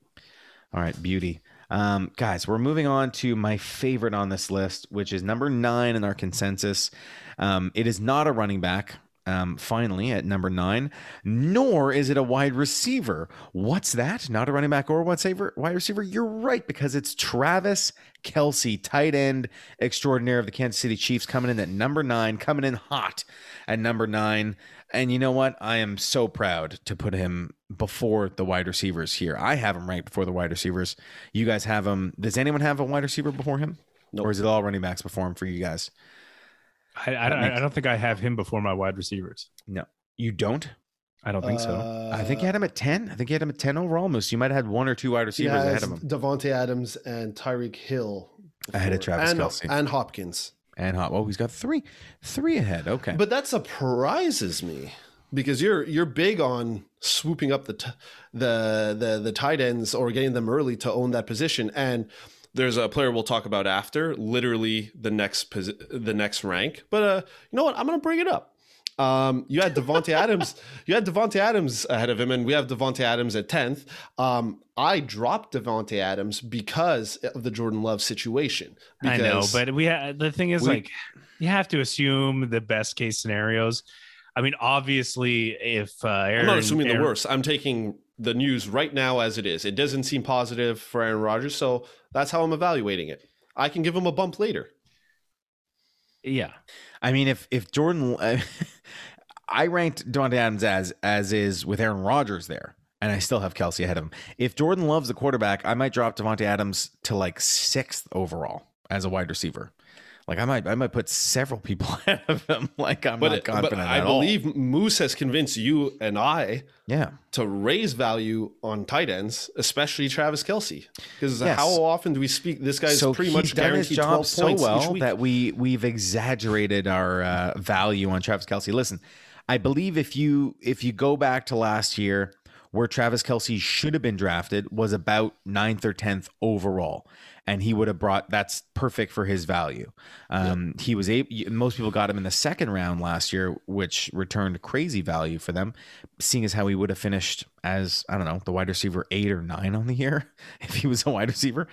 All right, beauty. Um, guys, we're moving on to my favorite on this list, which is number nine in our consensus. Um, it is not a running back. Um, finally, at number nine, nor is it a wide receiver. What's that? Not a running back or a wide receiver? Wide receiver? You're right because it's Travis Kelce, tight end extraordinaire of the Kansas City Chiefs, coming in at number nine, coming in hot at number nine. And you know what? I am so proud to put him before the wide receivers here. I have him right before the wide receivers. You guys have him. Does anyone have a wide receiver before him? Nope. or is it all running backs before him for you guys? I, I, don't, I don't think I have him before my wide receivers. No, you don't. I don't think so. Uh, I think you had him at ten. I think you had him at ten overall. Moose. You might have had one or two wide receivers ahead of him, Davante Adams and Tyreek Hill Ahead of Travis and, Kelce. and Hopkins. and Hot. Oh, he's got three, three ahead. Okay. But that surprises me because you're you're big on swooping up the t- the the the tight ends or getting them early to own that position. And there's a player we'll talk about after, literally the next posi- the next rank. But uh, you know what? I'm gonna bring it up. Um, you had Davante Adams. You had Davante Adams ahead of him, and we have Davante Adams at tenth. Um, I dropped Davante Adams because of the Jordan Love situation. I know, but we ha- the thing is We- like you have to assume the best case scenarios. I mean, obviously, if uh, Aaron, I'm not assuming Aaron- the worst. I'm taking the news right now as it is. It doesn't seem positive for Aaron Rodgers, so that's how I'm evaluating it. I can give him a bump later. Yeah, I mean, if if Jordan, I ranked Davante Adams as as is with Aaron Rodgers there, and I still have Kelce ahead of him. If Jordan loves the quarterback, I might drop Davante Adams to like sixth overall as a wide receiver. Like I might I might put several people ahead of him. Like I'm But, not confident but I all. believe Moose has convinced you and I Yeah, to raise value on tight ends, especially Travis Kelce. Because Yes. how often do we speak? This guy's so pretty much done his guaranteed job 12 so well that we we've exaggerated our uh, value on Travis Kelce. Listen, I believe if you if you go back to last year, where Travis Kelce should have been drafted was about ninth or tenth overall, and he would have brought that's perfect for his value. Um, He was able. Most people got him in the second round last year, which returned crazy value for them, seeing as how he would have finished as I don't know the wide receiver eight or nine on the year if he was a wide receiver.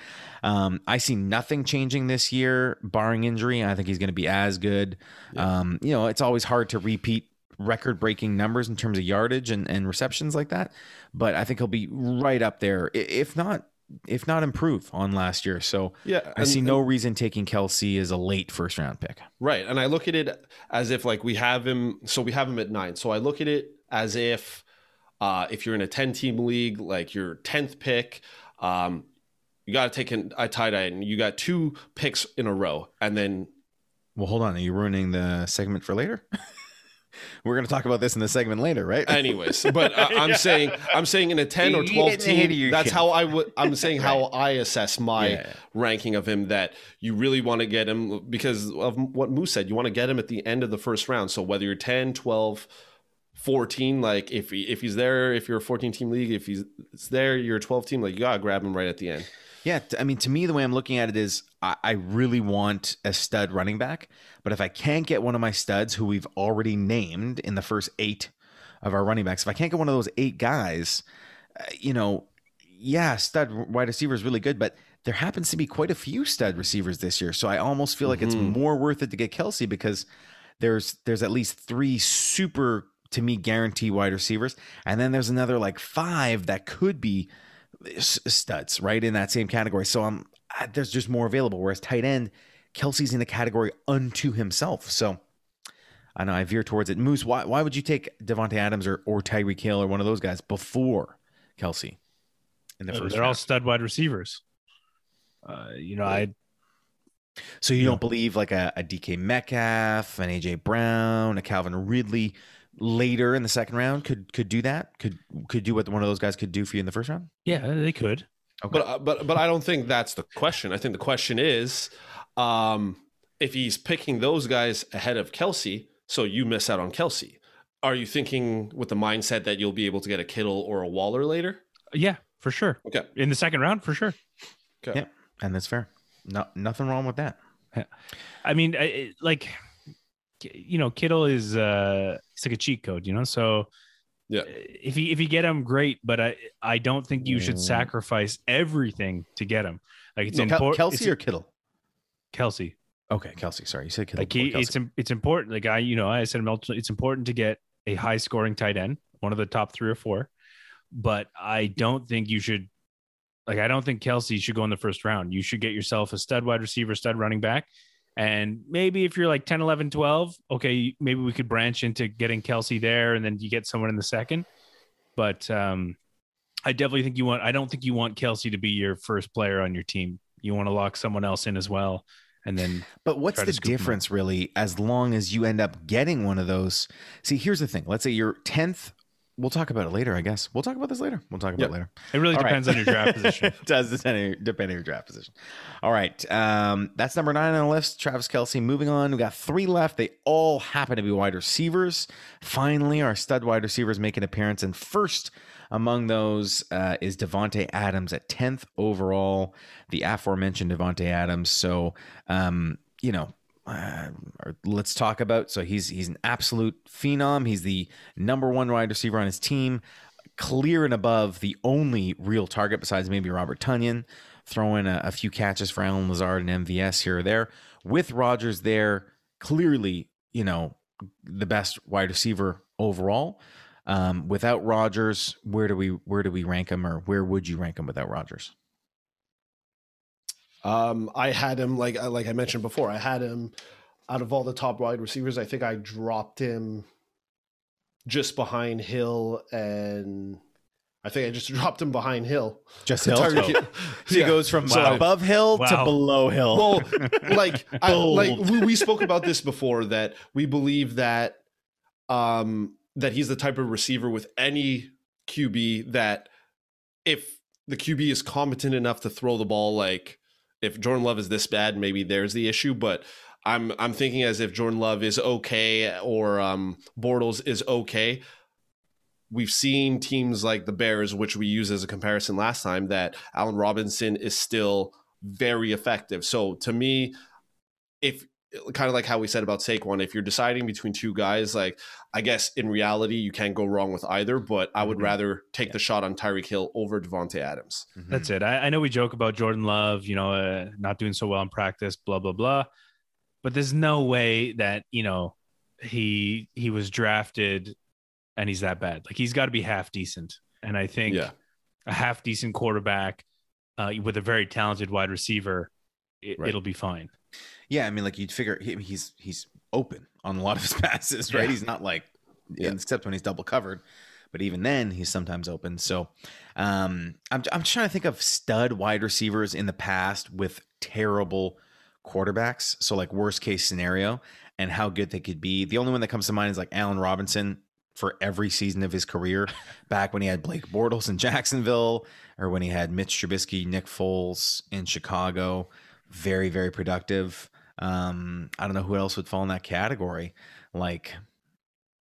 Um, I see nothing changing this year, barring injury. I think he's going to be as good. Um, you know, it's always hard to repeat record breaking numbers in terms of yardage and, and receptions like that. But I think he'll be right up there, if not if not improve on last year. So yeah, I see no reason taking Kelce as a late first round pick. Right. And I look at it as if like we have him so we have him at nine. So I look at it as if uh if you're in a 10 team league, like your 10th pick, um you gotta take an, a tight and You got two picks in a row, and then Well, hold on. Are you ruining the segment for later? We're going to talk about this in the segment later, right? anyways. But I, I'm saying I'm saying in a 10 or 12 get ahead of team. That's how I would. I'm saying how I assess my Yeah. ranking of him. That you really want to get him because of what Moose said. You want to get him at the end of the first round. So whether you're 10, 12, 14, like if he, if he's there, if you're a 14 team league, if he's it's there, you're a 12 team. Like you gotta grab him right at the end. Yeah, I mean, to me, the way I'm looking at it is, I, I really want a stud running back, but if I can't get one of my studs who we've already named in the first eight of our running backs, if I can't get one of those eight guys, uh, you know, yeah, stud wide receiver is really good, but there happens to be quite a few stud receivers this year, so I almost feel like it's Mhm. more worth it to get Kelce because there's there's at least three super to me guarantee wide receivers, and then there's another like five that could be studs right in that same category. So I'm uh, there's just more available. Whereas tight end, Kelce's in a category unto himself. So I know I veer towards it. Moose, why why would you take Davante Adams or or Tyreek Hill or one of those guys before Kelce in the Uh, first? they're all stud wide receivers. Uh, you know, I so you yeah. don't believe like a, a DK Metcalf, an AJ Brown, a Calvin Ridley later in the second round could could do that? Could could do what one of those guys could do for you in the first round? yeah, they could. Okay. But uh, but but I don't think that's the question. I think the question is, um, if he's picking those guys ahead of Kelce, so you miss out on Kelce. Are you thinking with the mindset that you'll be able to get a Kittle or a Waller later? Yeah, for sure. Okay. In the second round, for sure. Okay. Yeah. and that's fair. No, nothing wrong with that. I mean, I- it, like, you know, Kittle is uh, it's like a cheat code, you know. So Yeah. if you if you get him, great. But I I don't think you should Mm. sacrifice everything to get him. Like it's No, important. Kelce or Kittle? Kelce. Okay, Kelce. Sorry, you said Kittle. Like he, before it's Kelce. it's important. Like I, you know, I said multiple. It's important to get a high scoring tight end, one of the top three or four. But I don't think you should. Like I don't think Kelce should go in the first round. You should get yourself a stud wide receiver, stud running back. And maybe if you're like 10, 11, 12, okay, maybe we could branch into getting Kelce there and then you get someone in the second. But um, I definitely think you want, I don't think you want Kelce to be your first player on your team. You want to lock someone else in as well and then But what's the scoop 'em up. difference, really, as long as you end up getting one of those? See, here's the thing. Let's say you're 10th. We'll talk about it later, I guess. We'll talk about this later. We'll talk about Yep. it later. it really All right. depends on your draft position. it does depend on your draft position. All right. Um, that's number nine on the list. Travis Kelce. Moving on. We got three left. They all happen to be wide receivers. Finally, our stud wide receivers make an appearance. And first among those uh, is Davante Adams at 10th overall. The aforementioned Davante Adams. So, um, you know, uh, let's talk about. So he's he's an absolute phenom. He's the number one wide receiver on his team, clear and above the only real target besides maybe Robert Tonyan. Throw in a, a few catches for Allen Lazard and MVS here or there. With Rodgers there, clearly, you know, the best wide receiver overall. Um, without Rodgers, where do we where do we rank him, or where would you rank him without Rodgers? Um, I had him like uh, like I mentioned before. I had him out of all the top wide receivers. I think I dropped him just behind Hill, and I think I just dropped him behind Hill. Just Hill. Tyreek So Hill. he Yeah. goes from So- above Hill to below Hill. Well, like I, like we, we spoke about this before that we believe that um that he's the type of receiver with any QB that if the QB is competent enough to throw the ball like if Jordan Love is this bad maybe there's the issue but I'm I'm thinking as if Jordan Love is okay or um Bortles is okay we've seen teams like the Bears which we used as a comparison last time that Allen Robinson is still very effective. So to me, if kind of like how we said about Saquon, if you're deciding between two guys, like I guess in reality you can't go wrong with either. But I would Mhm. rather take the shot on Tyreek Hill over Davante Adams. Mhm. That's it. I, I know we joke about Jordan Love, you know, uh, not doing so well in practice, blah blah blah. But there's no way that you know he he was drafted and he's that bad. Like he's got to be half decent. And I think Yeah. a half decent quarterback uh, with a very talented wide receiver, it, Right. it'll be fine. Yeah, I mean, like you'd figure he, he's he's open on a lot of his passes, right? Yeah. He's not like, Yeah. except when he's double covered, but even then he's sometimes open. So, um, I'm I'm trying to think of stud wide receivers in the past with terrible quarterbacks. So like worst case scenario and how good they could be. The only one that comes to mind is like Allen Robinson for every season of his career, back when he had Blake Bortles in Jacksonville, or when he had Mitch Trubisky, Nick Foles in Chicago. Very, very productive. Um, I don't know who else would fall in that category. Like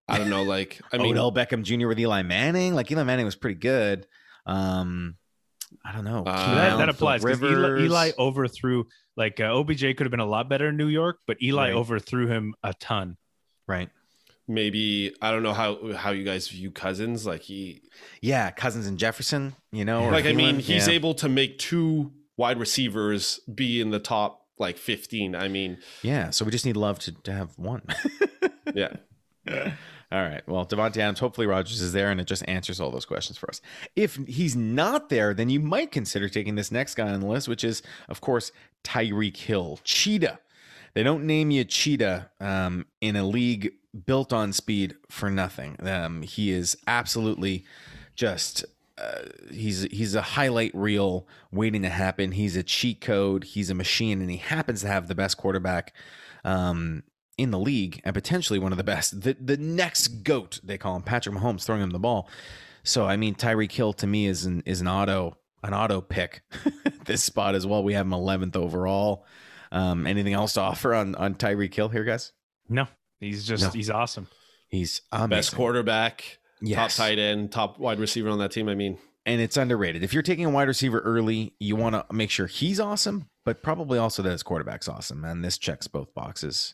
I don't know. Like I mean, Odell Beckham Jr. with Eli Manning. Like Eli Manning was pretty good. Um, I don't know. Uh, Keenan that, that applies because Eli, Eli overthrew like uh, OBJ could have been a lot better in New York, but Eli Right. overthrew him a ton. right? maybe I don't know how how you guys view Cousins. Like he, Yeah, Cousins and Jefferson. You know, or like I mean, he's yeah. able to make two wide receivers be in the top like 15. I mean, Yeah, so we just need love to, to have one. yeah. All right. Well, Davante Adams, hopefully Rodgers is there and it just answers all those questions for us. If he's not there, then you might consider taking this next guy on the list, which is, of course, Tyreek Hill. Cheetah. They don't name you Cheetah um, in a league built on speed for nothing. Um, he is absolutely just. Uh, he's he's a highlight reel waiting to happen. He's a cheat code. He's a machine, and he happens to have the best quarterback um, in the league and potentially one of the best. The the next goat they call him Patrick Mahomes throwing him the ball. So I mean Tyreek Hill to me is an is an auto an auto pick this spot as well. We have him 11th overall. Um, anything else to offer on on Tyreek Hill here, guys? No, he's just No. he's awesome. He's amazing. Best quarterback, Yes. top tight end, top wide receiver on that team. I mean, and it's underrated. If you're taking a wide receiver early, you want to make sure he's awesome, but probably also that his quarterback's awesome. And this checks both boxes,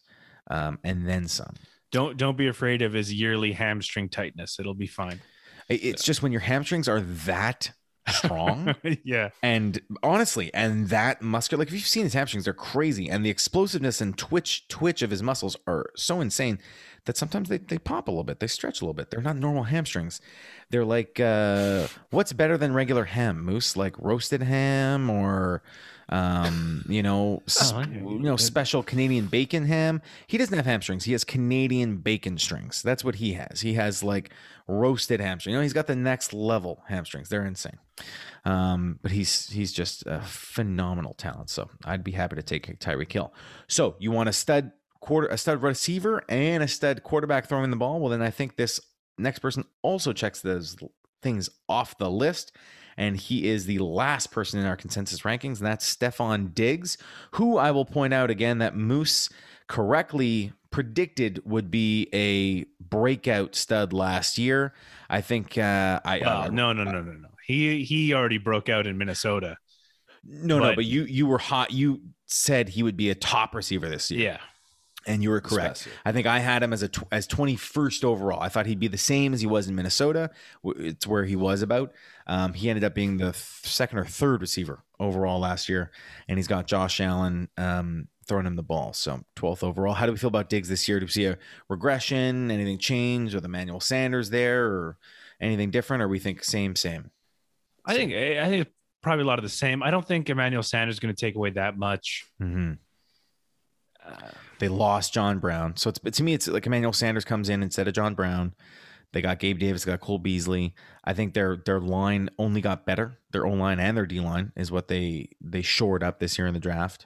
um, and then some. Don't don't be afraid of his yearly hamstring tightness. It'll be fine. It- It's just when your hamstrings are that strong, yeah. and honestly, and that muscular. Like if you've seen his hamstrings, they're crazy, and the explosiveness and twitch twitch of his muscles are so insane that sometimes they, they pop a little bit, they stretch a little bit. They're not normal hamstrings. They're like uh, what's better than regular ham, Moose? Like roasted ham or Um, you know, Oh, you know, special Canadian bacon ham. He doesn't have hamstrings. He has Canadian bacon strings. That's what he has. He has like roasted hamstrings. You know, he's got the next level hamstrings. They're insane. Um, but he's he's just a phenomenal talent. So I'd be happy to take Tyreek Hill. So you want a stud quarter, a stud receiver, and a stud quarterback throwing the ball? Well, then I think this next person also checks those things off the list. And he is the last person in our consensus rankings, and that's Stefon Diggs, who I will point out again that Moose correctly predicted would be a breakout stud last year. I think uh, I Well, uh, no, no, no, no, no. He he already broke out in Minnesota. no no, but- but you you were hot. You said he would be a top receiver this year. Yeah. And you were correct. I think I had him as a tw- as twenty first overall. I thought he'd be the same as he was in Minnesota. It's where he was about. Um, he ended up being the th- second or third receiver overall last year, and he's got Josh Allen um, throwing him the ball. So twelfth overall. How do we feel about Diggs this year? Do we see a regression? Anything change? Or the Emmanuel Sanders there, or anything different? Or we think same same? I think I think probably a lot of the same. I don't think Emmanuel Sanders is going to take away that much. Mm-hmm. Uh, They lost John Brown. So it's to me, it's like Emmanuel Sanders comes in instead of John Brown. They got Gabe Davis, got Cole Beasley. I think their their line only got better. Their O line and their D line is what they they shored up this year in the draft.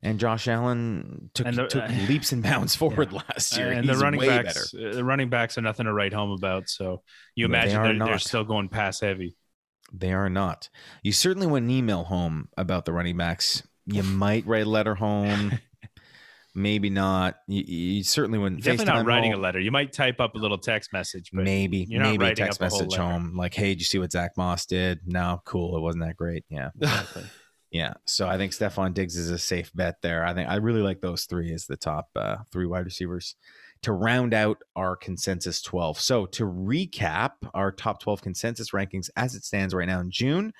And Josh Allen took, And the- took leaps and bounds forward last year. and the running backs, uh, the running backs are nothing to write home about. So you imagine are they're, they're still going pass heavy. They are not. You certainly wouldn't email home about the running backs. You might write a letter home. Maybe not. You, you certainly wouldn't. Definitely not writing home. a letter. You might type up a little text message, but maybe you're not maybe a text message home like hey did you see what zack moss did no cool it wasn't that great yeah yeah so i think stefon diggs is a safe bet there i think i really like those three as the top uh, three wide receivers to round out our consensus 12 so to recap our top 12 consensus rankings as it stands right now in june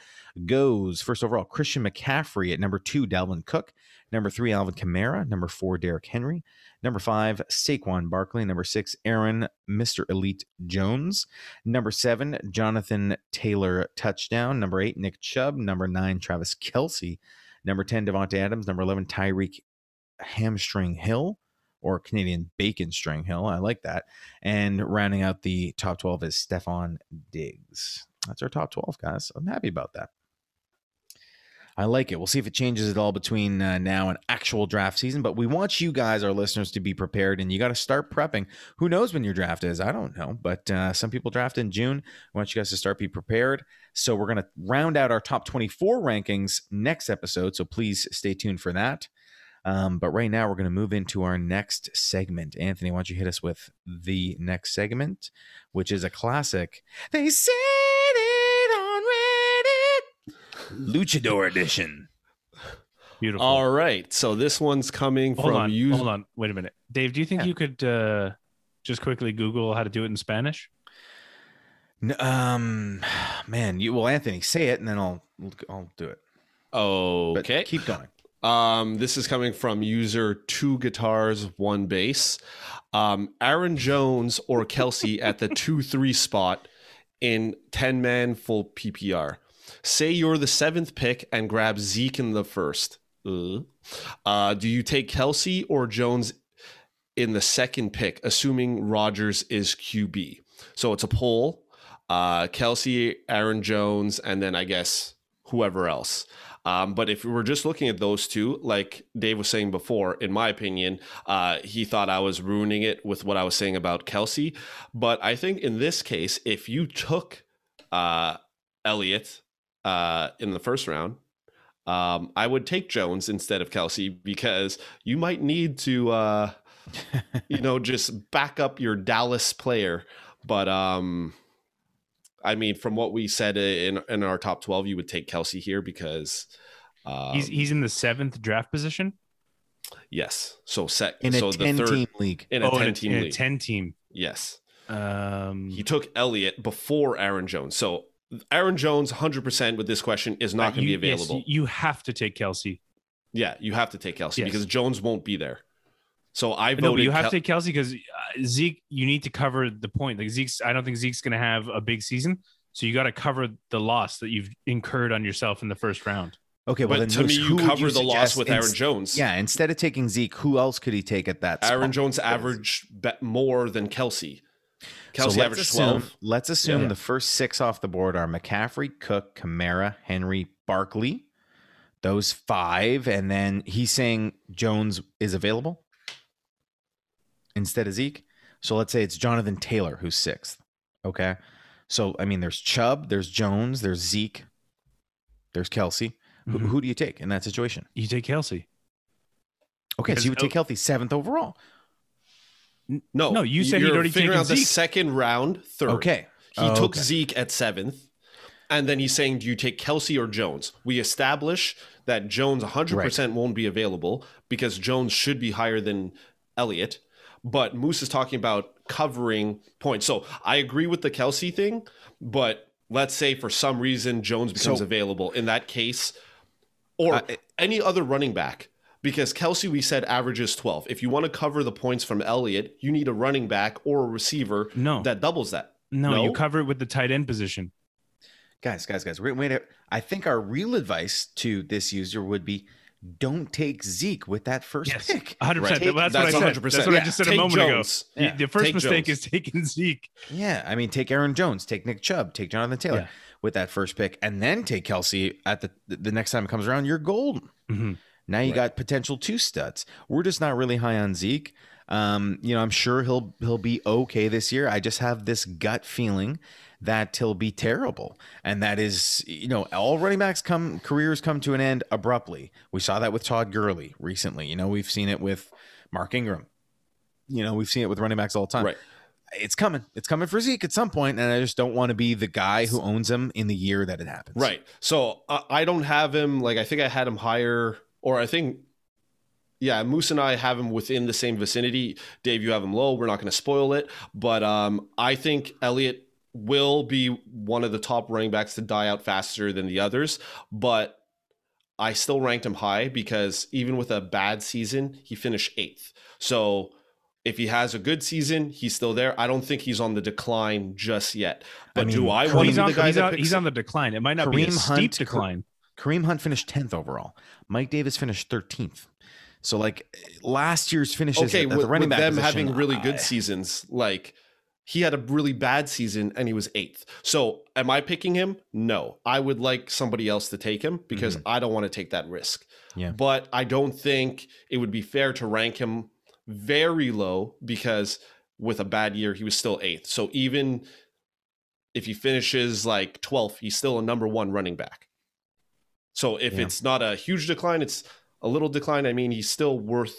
goes first overall christian mccaffrey at number two dalvin cook number three alvin kamara number four Derrick henry Number five, Saquon Barkley. Number six, Aaron, Mr. Elite Jones. Number seven, Jonathan Taylor touchdown. Number eight, Nick Chubb. Number nine, Travis Kelce. Number 10, Davante Adams. Number 11, Tyreek Hamstring Hill or Canadian Bacon String Hill. I like that. And rounding out the top 12 is Stefon Diggs. That's our top 12, guys. I'm happy about that. I like it. We'll see if it changes at all between uh, now and actual draft season. But we want you guys, our listeners, to be prepared, and you got to start prepping. Who knows when your draft is? I don't know, but uh, some people draft in June. I want you guys to start be prepared. So we're going to round out our top 24 rankings next episode. So please stay tuned for that. Um, but right now, we're going to move into our next segment. Anthony, why don't you hit us with the next segment, which is a classic. They Reddit. Luchador edition. beautiful. All right. So this one's coming hold from on, you. hold on, wait a minute, Dave. Do you think Yeah. you could uh, just quickly Google how to do it in Spanish? N- Um, man, you well, Anthony, say it, and then I'll I'll do it. But Okay. keep going. Um, this is coming from user two guitars, one bass. Um, Aaron Jones or Kelsey at the two three spot in 10 man full PPR. Say you're the seventh pick and grab Zeke in the first. Uh, do you take Kelce or Jones in the second pick, assuming Rodgers is QB? So it's a poll. Uh, Kelce, Aaron Jones, and then I guess whoever else. Um, but if we were just looking at those two, like Dave was saying before, in my opinion, uh, he thought I was ruining it with what I was saying about Kelce. But I think in this case, if you took uh, Elliott uh, in the first round, um, I would take Jones instead of Kelce because you might need to, uh, you know, just back up your Dallas player. But um, I mean, from what we said in in our top twelve, you would take Kelce here because um, he's he's in the seventh draft position. yes. So set In a so the 10 third team league. in a oh, in ten a, team in a league. ten team. Yes, Um, he took Elliott before Aaron Jones. So Aaron Jones, hundred percent with this question is not going to you- be yes, available. you have to take Kelce. yeah, you have to take Kelce Yes. because Jones won't be there. So I voted. No, but you have Kel- to take Kelce because uh, Zeke. You need to cover the point. Like Zeke's, I don't think Zeke's going to have a big season, so you got to cover the loss that you've incurred on yourself in the first round. Okay, well but then to me, you would cover the loss with ins- Aaron Jones. Yeah, instead of taking Zeke, who else could he take at that? Aaron spot? Jones averaged bet more than Kelce. Kelce so let's assume, 12. Let's assume Yeah. the first six off the board are McCaffrey, Cook, Kamara, Henry, Barkley. Those five, and then he's saying Jones is available instead of Zeke. So let's say it's Jonathan Taylor who's sixth. Okay, so I mean, there's Chubb, there's Jones, there's Zeke, there's Kelce. Who, Mhm. who do you take in that situation? You take Kelce. Okay, so you would take Kelce seventh overall. No, No, you said he'd you're already figuring taken out the Zeke. second round, third. Okay, He Oh, took okay. Zeke at seventh. And then he's saying, do you take Kelce or Jones? We establish that Jones 100% won't be available because Jones should be higher than Elliott. But Moose is talking about covering points. So I agree with the Kelce thing, but let's say for some reason Jones becomes So- available. In that case, or Uh, any other running back. Because Kelce, we said, averages 12. If you want to cover the points from Elliott, you need a running back or a receiver No, that doubles that. no, no? you cover it with the tight end position. guys, guys, guys. Wait, wait. I think our real advice to this user would be: don't take Zeke with that first Yes, pick. 100. Right. percent That's, That's what I said. 100%. That's what I just said a moment Jones. ago. Yeah. The first Take mistake Jones. is taking Zeke. Yeah, I mean, take Aaron Jones, take Nick Chubb, take Jonathan Taylor Yeah. with that first pick, and then take Kelce at the the next time it comes around. You're golden. Mhm. Now you Right. got potential two studs. We're just not really high on Zeke. Um, you know, I'm sure he'll he'll be okay this year. I just have this gut feeling that he'll be terrible, and that is, you know, all running backs come careers come to an end abruptly. We saw that with Todd Gurley recently. You know, we've seen it with Mark Ingram. You know, we've seen it with running backs all the time. Right. It's coming. It's coming for Zeke at some point, and I just don't want to be the guy who owns him in the year that it happens. Right. So I I don't have him like I think I had him higher, or I think, yeah, Moose and I have him within the same vicinity. Dave, you have him low. We're not going to spoil it, but um, I think Elliott will be one of the top running backs to die out faster than the others, but I still ranked him high because even with a bad season, he finished eighth. So. If he has a good season, he's still there. I don't think he's on the decline just yet. But mean, do I Kareem- want to He's be on, the guy he's, that on, picks he's on the decline. It might not be a Kareem steep Hunt- decline. Kareem Hunt finished 10th overall. Mike Davis finished 13th. So like last year's finishes okay at, at with, the running with back them position, having really good I- seasons like he had a really bad season and he was eighth so am i picking him no i would like somebody else to take him because i don't want to take that risk Mm-hmm. Yeah. but i don't think it would be fair to rank him very low because with a bad year he was still eighth so even if he finishes like 12th he's still a number one running back so if Yeah. it's not a huge decline it's a little decline i mean he's still worth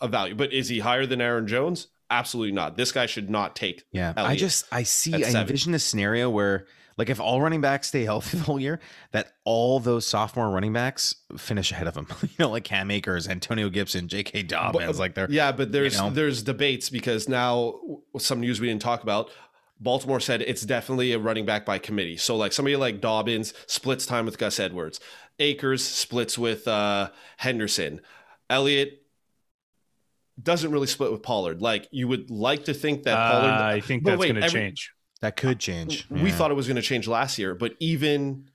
a value. But is he higher than Aaron Jones? Absolutely not. This guy should not take. Yeah, I just I see I seven. envision a scenario where like if all running backs stay healthy the whole year, that all those sophomore running backs finish ahead of them. you know, like Cam Akers, Antonio Gibson, J.K. Dobbins, like they're Yeah, but there's know? there's debates because now some news we didn't talk about. Baltimore said it's definitely a running back by committee. So like somebody like Dobbins splits time with Gus Edwards. Akers splits with uh, Henderson. Elliott doesn't really split with Pollard. Like you would like to think that Uh, Pollard. I think that's going to change. that could change. We Yeah. thought it was going to change last year, but even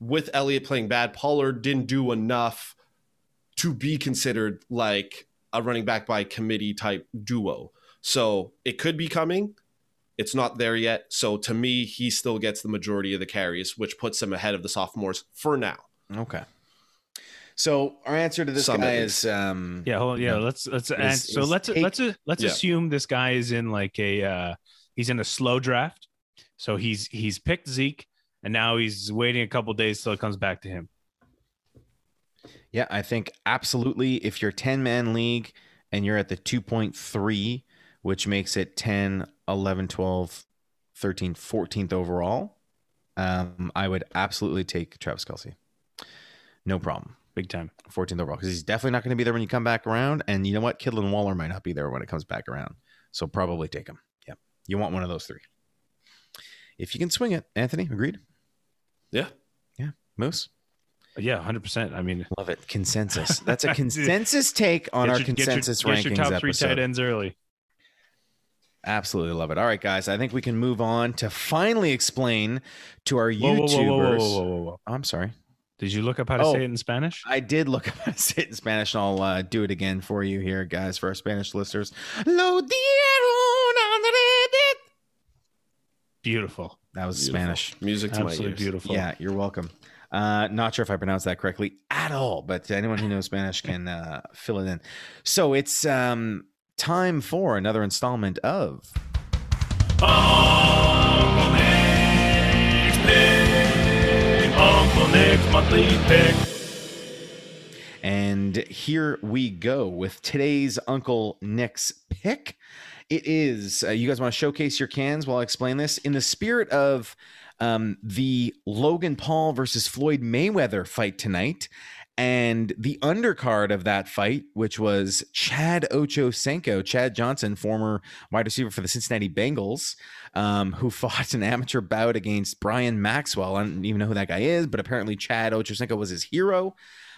with Elliott playing bad, Pollard didn't do enough to be considered like a running back by committee type duo. So it could be coming. It's not there yet. So to me, he still gets the majority of the carries, which puts him ahead of the sophomores for now. Okay. So our answer to this Some guy is um Yeah, hold on. Yeah, let's let's Is- and so let's take- let's let's Yeah. assume this guy is in like a uh he's in a slow draft. So he's he's picked Zeke and now he's waiting a couple days till it comes back to him. Yeah, I think absolutely. If you're 10 man league and you're at the 2.3, which makes it 10, 11, 12, 13, 14th overall, um, I would absolutely take Travis Kelce. No problem. Big time. 14th overall because he's definitely not going to be there when you come back around. And you know what? Kittle and Waller might not be there when it comes back around. So probably take him. Yeah. You want one of those three. If you can swing it, Anthony, agreed? Yeah. Yeah. Moose? Yeah, hundred percent. I mean, Love it. Consensus. That's a consensus take on our your- get your- consensus get rankings your top three episode. tight ends early. Absolutely love it. All right, guys. I think we can move on to finally explain to our Whoa, YouTubers. whoa, whoa, whoa, whoa, whoa, whoa, whoa. Oh, I'm sorry. Did you look up how to Oh. say it in Spanish? I did look up how to say it in Spanish, and I'll uh, do it again for you here, guys, for our Spanish listeners. Lo dieron adrede. Beautiful. That was Beautiful. Spanish. Music to my Absolutely ears. beautiful. Yeah, you're welcome. Uh, not sure if I pronounced that correctly at all, but anyone who knows Spanish can uh, fill it in. So it's um, time for another installment of Uncle Nick's Pick. Uncle Nick's Monthly Pick. And here we go with today's Uncle Nick's pick. It is, uh, you guys want to showcase your cans while I explain this? In the spirit of um, the Logan Paul versus Floyd Mayweather fight tonight, and the undercard of that fight, which was Chad Ochocinco, Chad Johnson, former wide receiver for the Cincinnati Bengals, um, who fought an amateur bout against Brian Maxwell. I don't even know who that guy is, but apparently Chad Ochocinco was his hero.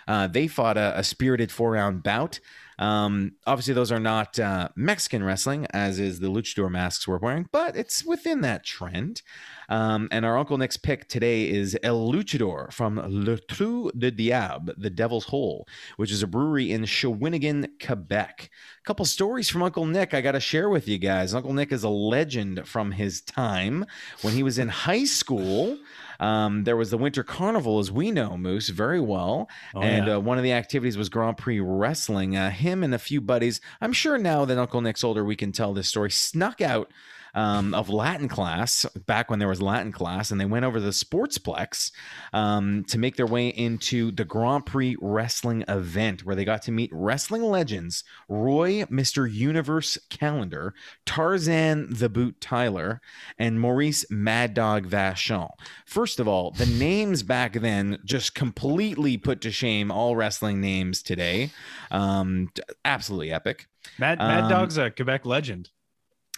Uh, they fought a, a spirited four round bout. Um, obviously, those are not uh, Mexican wrestling, as is the luchador masks we're wearing, but it's within that trend. Um, and our Uncle Nick's pick today is El Luchador from Le Trou de Diable, the Devil's Hole, which is a brewery in Shawinigan, Quebec. A couple stories from Uncle Nick I got to share with you guys. Uncle Nick is a legend from his time when he was in high school. Um, there was the Winter Carnival, as we know, Moose, very well. Oh, and yeah. uh, one of the activities was Grand Prix wrestling. Uh, him and a few buddies, I'm sure now that Uncle Nick's older, we can tell this story, snuck out um, of Latin class back when there was Latin class, and they went over to the Sportsplex um, to make their way into the Grand Prix wrestling event where they got to meet wrestling legends Roy, Mr. Universe Callender, Tarzan the Boot Tyler, and Maurice Mad Dog Vachon. First of all, the names back then just completely put to shame all wrestling names today. Um, absolutely epic. Mad, Mad um, Dog's a Quebec legend.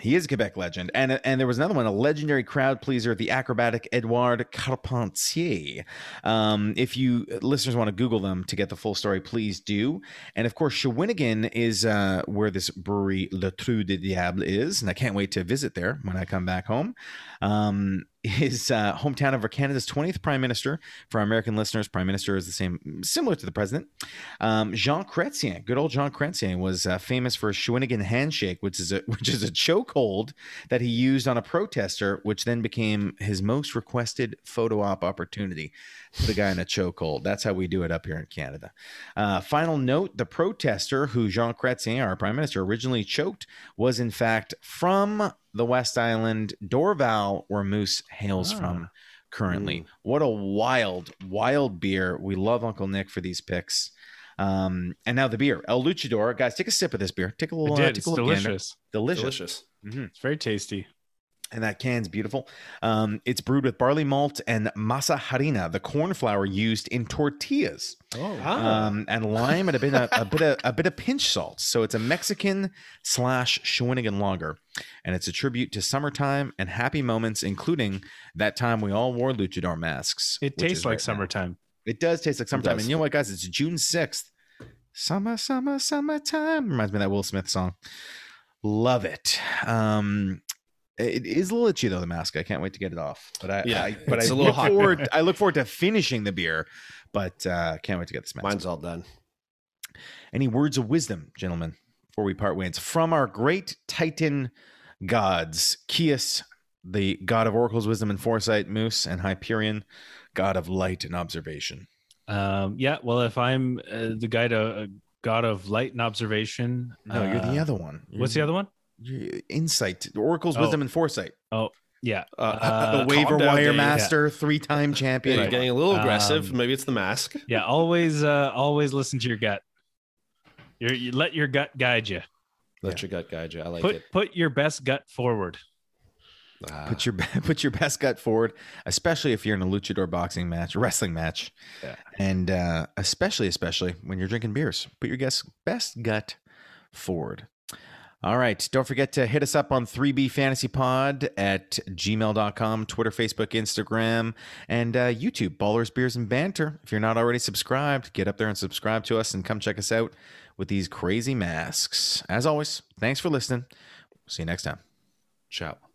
He is a Quebec legend. And and there was another one, a legendary crowd pleaser, the acrobatic Edouard Carpentier. Um, if you listeners want to Google them to get the full story, please do. And of course, Shawinigan is uh, where this brewery Le Trou de Diable is. And I can't wait to visit there when I come back home. Um, his uh, hometown of Canada's 20th prime minister. For our American listeners, prime minister is the same, similar to the president. Um, Jean Chrétien, good old Jean Chrétien, was uh, famous for a Shawinigan handshake, which is a which is a chokehold that he used on a protester, which then became his most requested photo op opportunity. Put a guy in a chokehold. That's how we do it up here in Canada. Uh, final note: the protester who Jean Chrétien, our prime minister, originally choked, was in fact from the West Island, Dorval, where Moose hails Ah. from currently. Mm. What a wild, wild beer. We love Uncle Nick for these picks. Um, and now the beer, El Luchador. Guys, take a sip of this beer. Take a I little, uh, did. take It's a little gander. delicious. Delicious. Delicious. It's very tasty. And that can's beautiful. Um, it's brewed with barley malt and masa harina, the corn flour used in tortillas, Oh, Ah. um, and lime and a bit of a bit of a bit of pinch salt. So it's a Mexican slash Shawinigan lager, and it's a tribute to summertime and happy moments, including that time we all wore luchador masks. it tastes like right now. summertime. It does taste like summertime. And you know what, guys? It's June 6th. Summer, summer, summertime. Reminds me of that Will Smith song. Love it. Um, it is a little itchy though, the mask. I can't wait to get it off. But I, Yeah, I but it's I a little look hot. forward. I look forward to finishing the beer, but uh, can't wait to get this mask. Mine's all done. Any words of wisdom, gentlemen, before we part ways from our great Titan gods, Coeus, the god of oracles, wisdom, and foresight, Moose, and Hyperion, god of light and observation. Um, yeah. Well, if I'm uh, the guy to uh, god of light and observation, No, you're the uh, other one. What's the other one? You're- Insight, oracles, Oh. wisdom, and foresight. Oh, yeah. Uh, Uh, the waiver calm down, wire Dave. master, three-time Yeah, champion. you're getting a little aggressive. Um, Maybe it's the mask. yeah. Always, uh, always listen to your gut. You're, you let your gut guide you. Let your gut guide you. I like Put it. put your best gut forward. Ah, Put your put your best gut forward, especially if you're in a luchador boxing match, wrestling match, Yeah. and uh, especially especially when you're drinking beers. Put your guess best gut forward. All right. Don't forget to hit us up on 3B Fantasy Pod at gmail.com, Twitter, Facebook, Instagram, and uh, YouTube, Ballers, Beers, and Banter. If you're not already subscribed, get up there and subscribe to us and come check us out with these crazy masks. As always, thanks for listening. See you next time. ciao.